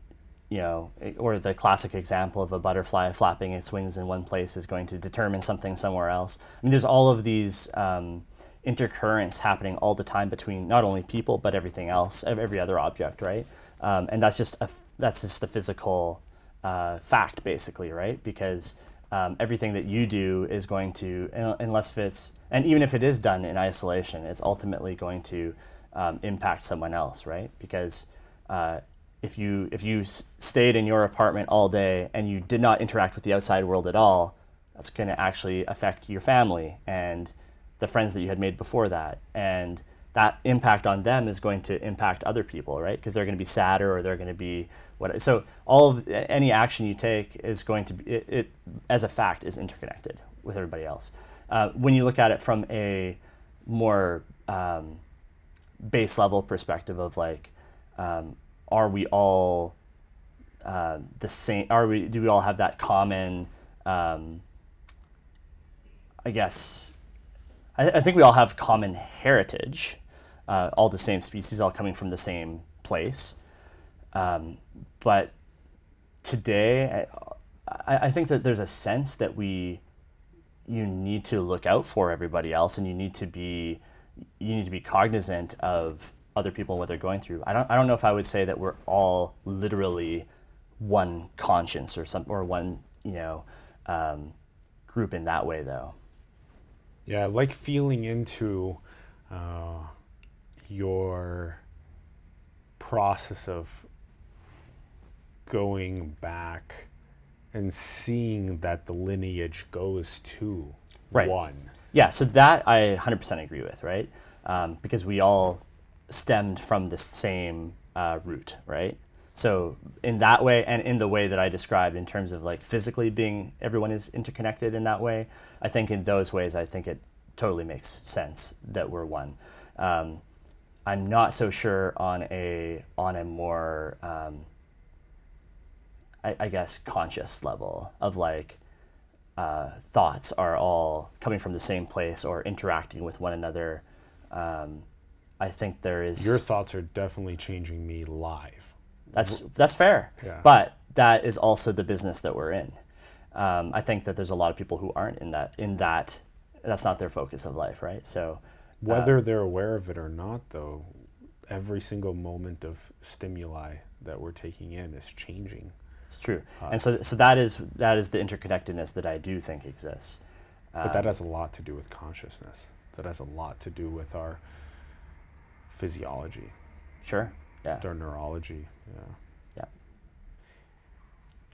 you know, or the classic example of a butterfly flapping its wings in one place is going to determine something somewhere else. I mean, there's all of these um, intercurrents happening all the time between not only people but everything else, every other object, right? Um, and that's just a that's just a physical uh, fact, basically, right? Because um, everything that you do is going to, unless it's, and even if it is done in isolation, it's ultimately going to um, impact someone else, right? Because uh, if you if you stayed in your apartment all day and you did not interact with the outside world at all, that's going to actually affect your family and the friends that you had made before that, and that impact on them is going to impact other people, right? Because they're going to be sadder or they're going to be what. So all of any action you take is going to be it, it as a fact is interconnected with everybody else. Uh, when you look at it from a more um, base level perspective of like, um, are we all uh, the same? Are we? Do we all have that common? Um, I guess. I, I think we all have common heritage. Uh, all the same species, all coming from the same place. Um, but today, I, I think that there's a sense that we you need to look out for everybody else and you need to be you need to be cognizant of other people and what they're going through. I don't I don't know if I would say that we're all literally one conscience or some or one you know um, group in that way though. Yeah, I like feeling into uh, your process of going back and seeing that the lineage goes to Right. one. Yeah, so that I 100% agree with, right? Um, because we all stemmed from the same uh, root, right? So in that way, and in the way that I described, in terms of like physically being, everyone is interconnected in that way. I think in those ways, I think it totally makes sense that we're one. Um, I'm not so sure on a on a more, um, I, I guess, conscious level of like uh, thoughts are all coming from the same place or interacting with one another. Um, I think there is Your thoughts are definitely changing me live. That's that's fair, Yeah. but that is also the business that we're in. Um, I think that there's a lot of people who aren't in that in that. That's not their focus of life, right? So Whether uh, they're aware of it or not, though, every single moment of stimuli that we're taking in is changing. It's true, uh, and so so that is that is the interconnectedness that I do think exists. But that um, has a lot to do with consciousness. That has a lot to do with our physiology, Sure. Yeah. our neurology. Yeah. Yeah.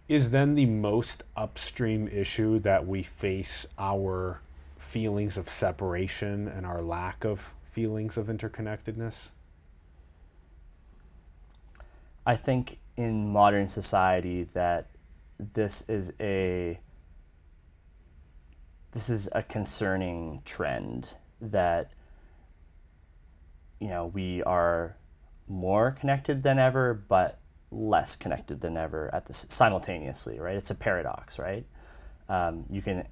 Is then the most upstream issue that we face our feelings of separation and our lack of feelings of interconnectedness? I think in modern society that this is a this is a concerning trend that you know we are more connected than ever but less connected than ever at this simultaneously right? It's a paradox right? Um, you can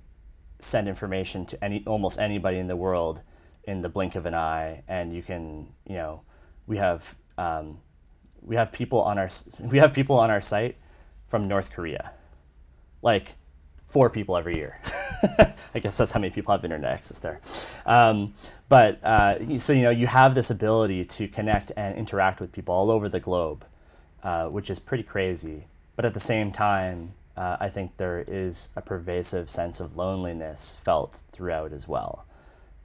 send information to any almost anybody in the world in the blink of an eye and you can you know we have um, we have people on our we have people on our site from North Korea, like four people every year. I guess that's how many people have internet access there. Um, but uh, so you know you have this ability to connect and interact with people all over the globe, uh, which is pretty crazy. But at the same time, uh, I think there is a pervasive sense of loneliness felt throughout as well.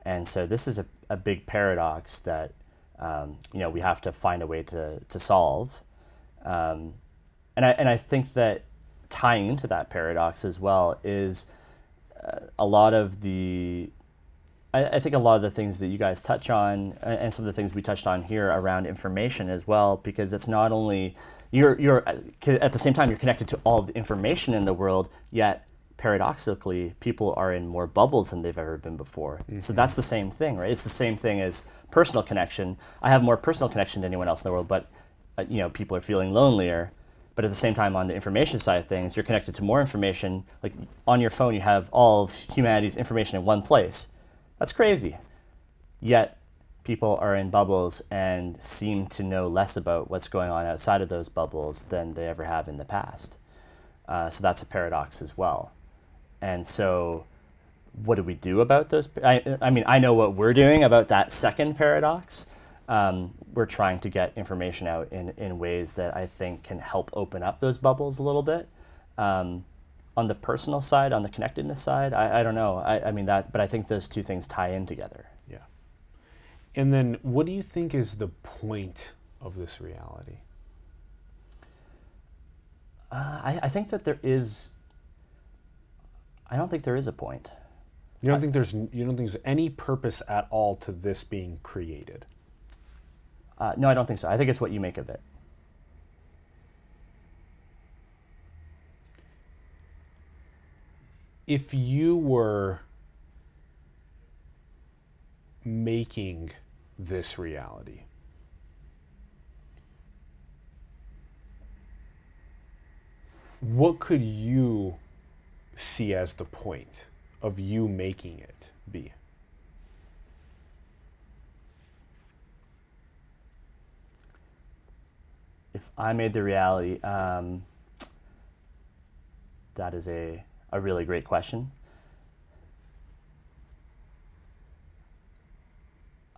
And so this is a, a big paradox that um, you know we have to find a way to, to solve. Um, and I and I think that tying into that paradox as well is uh, a lot of the I, I think a lot of the things that you guys touch on uh, and some of the things we touched on here around information as well because it's not only you're you're uh, at the same time you're connected to all the information in the world yet paradoxically people are in more bubbles than they've ever been before. So that's the same thing right? It's the same thing as personal connection. I have more personal connection to anyone else in the world but uh, you know people are feeling lonelier but at the same time on the information side of things you're connected to more information. Like on your phone you have all of humanity's information in one place. That's crazy. Yet people are in bubbles and seem to know less about what's going on outside of those bubbles than they ever have in the past. Uh, so that's a paradox as well. And so what do we do about those? I, I mean i know what we're doing about that second paradox um, we're trying to get information out in, in ways that i think can help open up those bubbles a little bit um, on the personal side on the connectedness side i, I don't know I, I mean that but i think those two things tie in together Yeah. And then what do you think is the point of this reality? uh, I, I think that there is i don't think there is a point You don't think there's you don't think there's any purpose at all to this being created? Uh, no i don't think so i think it's what you make of it If you were making this reality, what could you see as the point of you making it be? If I made the reality, um, that is a, a really great question.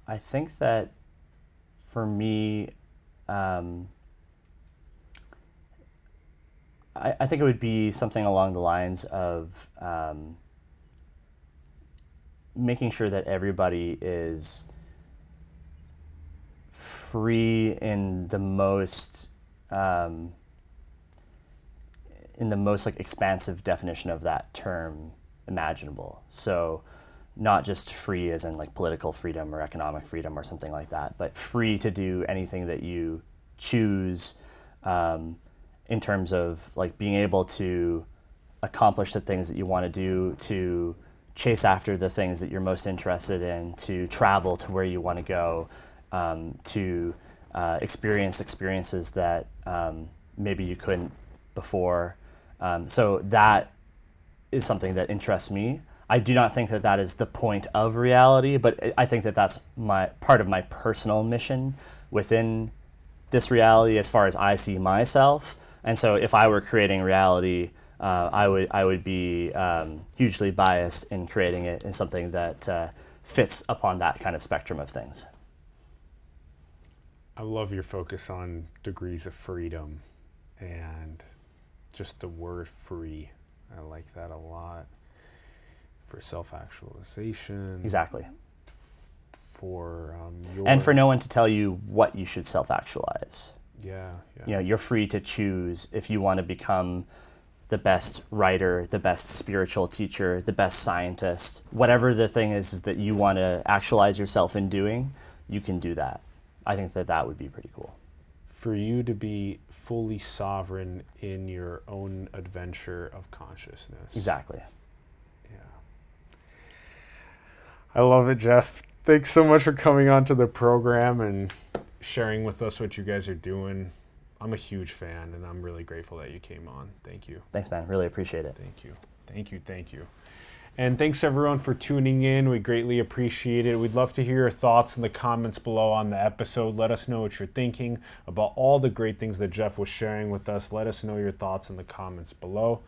I think that for me, um, I, I think it would be something along the lines of um, making sure that everybody is free in the most um, in the most like expansive definition of that term imaginable. So not just free as in like political freedom or economic freedom or something like that, but free to do anything that you choose um, in terms of like being able to accomplish the things that you want to do, to chase after the things that you're most interested in, to travel to where you want to go, um, to uh, experience experiences that um, maybe you couldn't before. Um, so that is something that interests me. I do not think that that is the point of reality, but I- think that that's my part of my personal mission within this reality as far as I see myself. And so if I were creating reality, uh, I would I would be um, hugely biased in creating it in something that uh, fits upon that kind of spectrum of things. I love your focus on degrees of freedom and just the word free. I like that a lot. For self actualization. Exactly. For um, your, And for no one to tell you what you should self actualize. Yeah, yeah. You know, you're free to choose if you want to become the best writer, the best spiritual teacher, the best scientist, whatever the thing is, is that you want to actualize yourself in doing, you can do that. I think that that would be pretty cool. For you to be fully sovereign in your own adventure of consciousness. Exactly. Yeah. I love it, Jeff. Thanks so much for coming on to the program and sharing with us what you guys are doing. I'm a huge fan and I'm really grateful that you came on. Thank you. Thanks, man. Really appreciate it. Thank you. Thank you. Thank you. And thanks everyone for tuning in. We greatly appreciate it. We'd love to hear your thoughts in the comments below on the episode. Let us know what you're thinking about all the great things that Jeff was sharing with us. Let us know your thoughts in the comments below.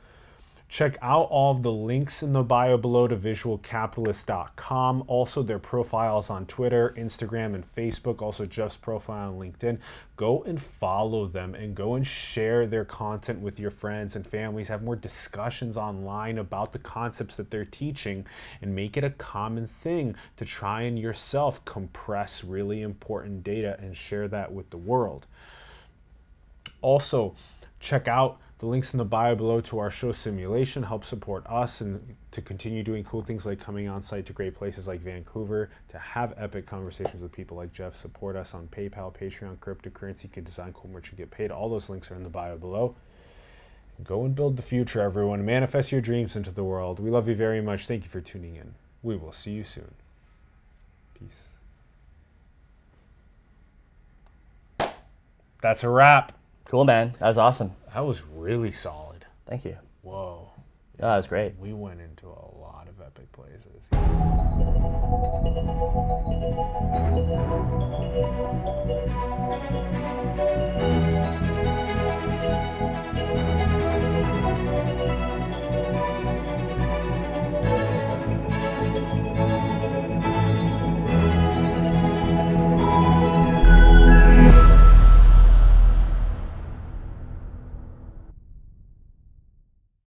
Check out all of the links in the bio below to visualcapitalist.com. Also, their profiles on Twitter, Instagram, and Facebook. Also, Jeff's profile on LinkedIn. Go and follow them and go and share their content with your friends and families. Have more discussions online about the concepts that they're teaching and make it a common thing to try and yourself compress really important data and share that with the world. Also, check out the links in the bio below to our show simulation help support us and to continue doing cool things like coming on site to great places like Vancouver to have epic conversations with people like Jeff. Support us on PayPal, Patreon, cryptocurrency. You can design cool merch and get paid. All those links are in the bio below. Go and build the future, everyone. Manifest your dreams into the world. We love you very much. Thank you for tuning in. We will see you soon. Peace. That's a wrap. Cool, man. That was awesome. That was really solid. Thank you. Whoa. That was great. We went into a lot of epic places.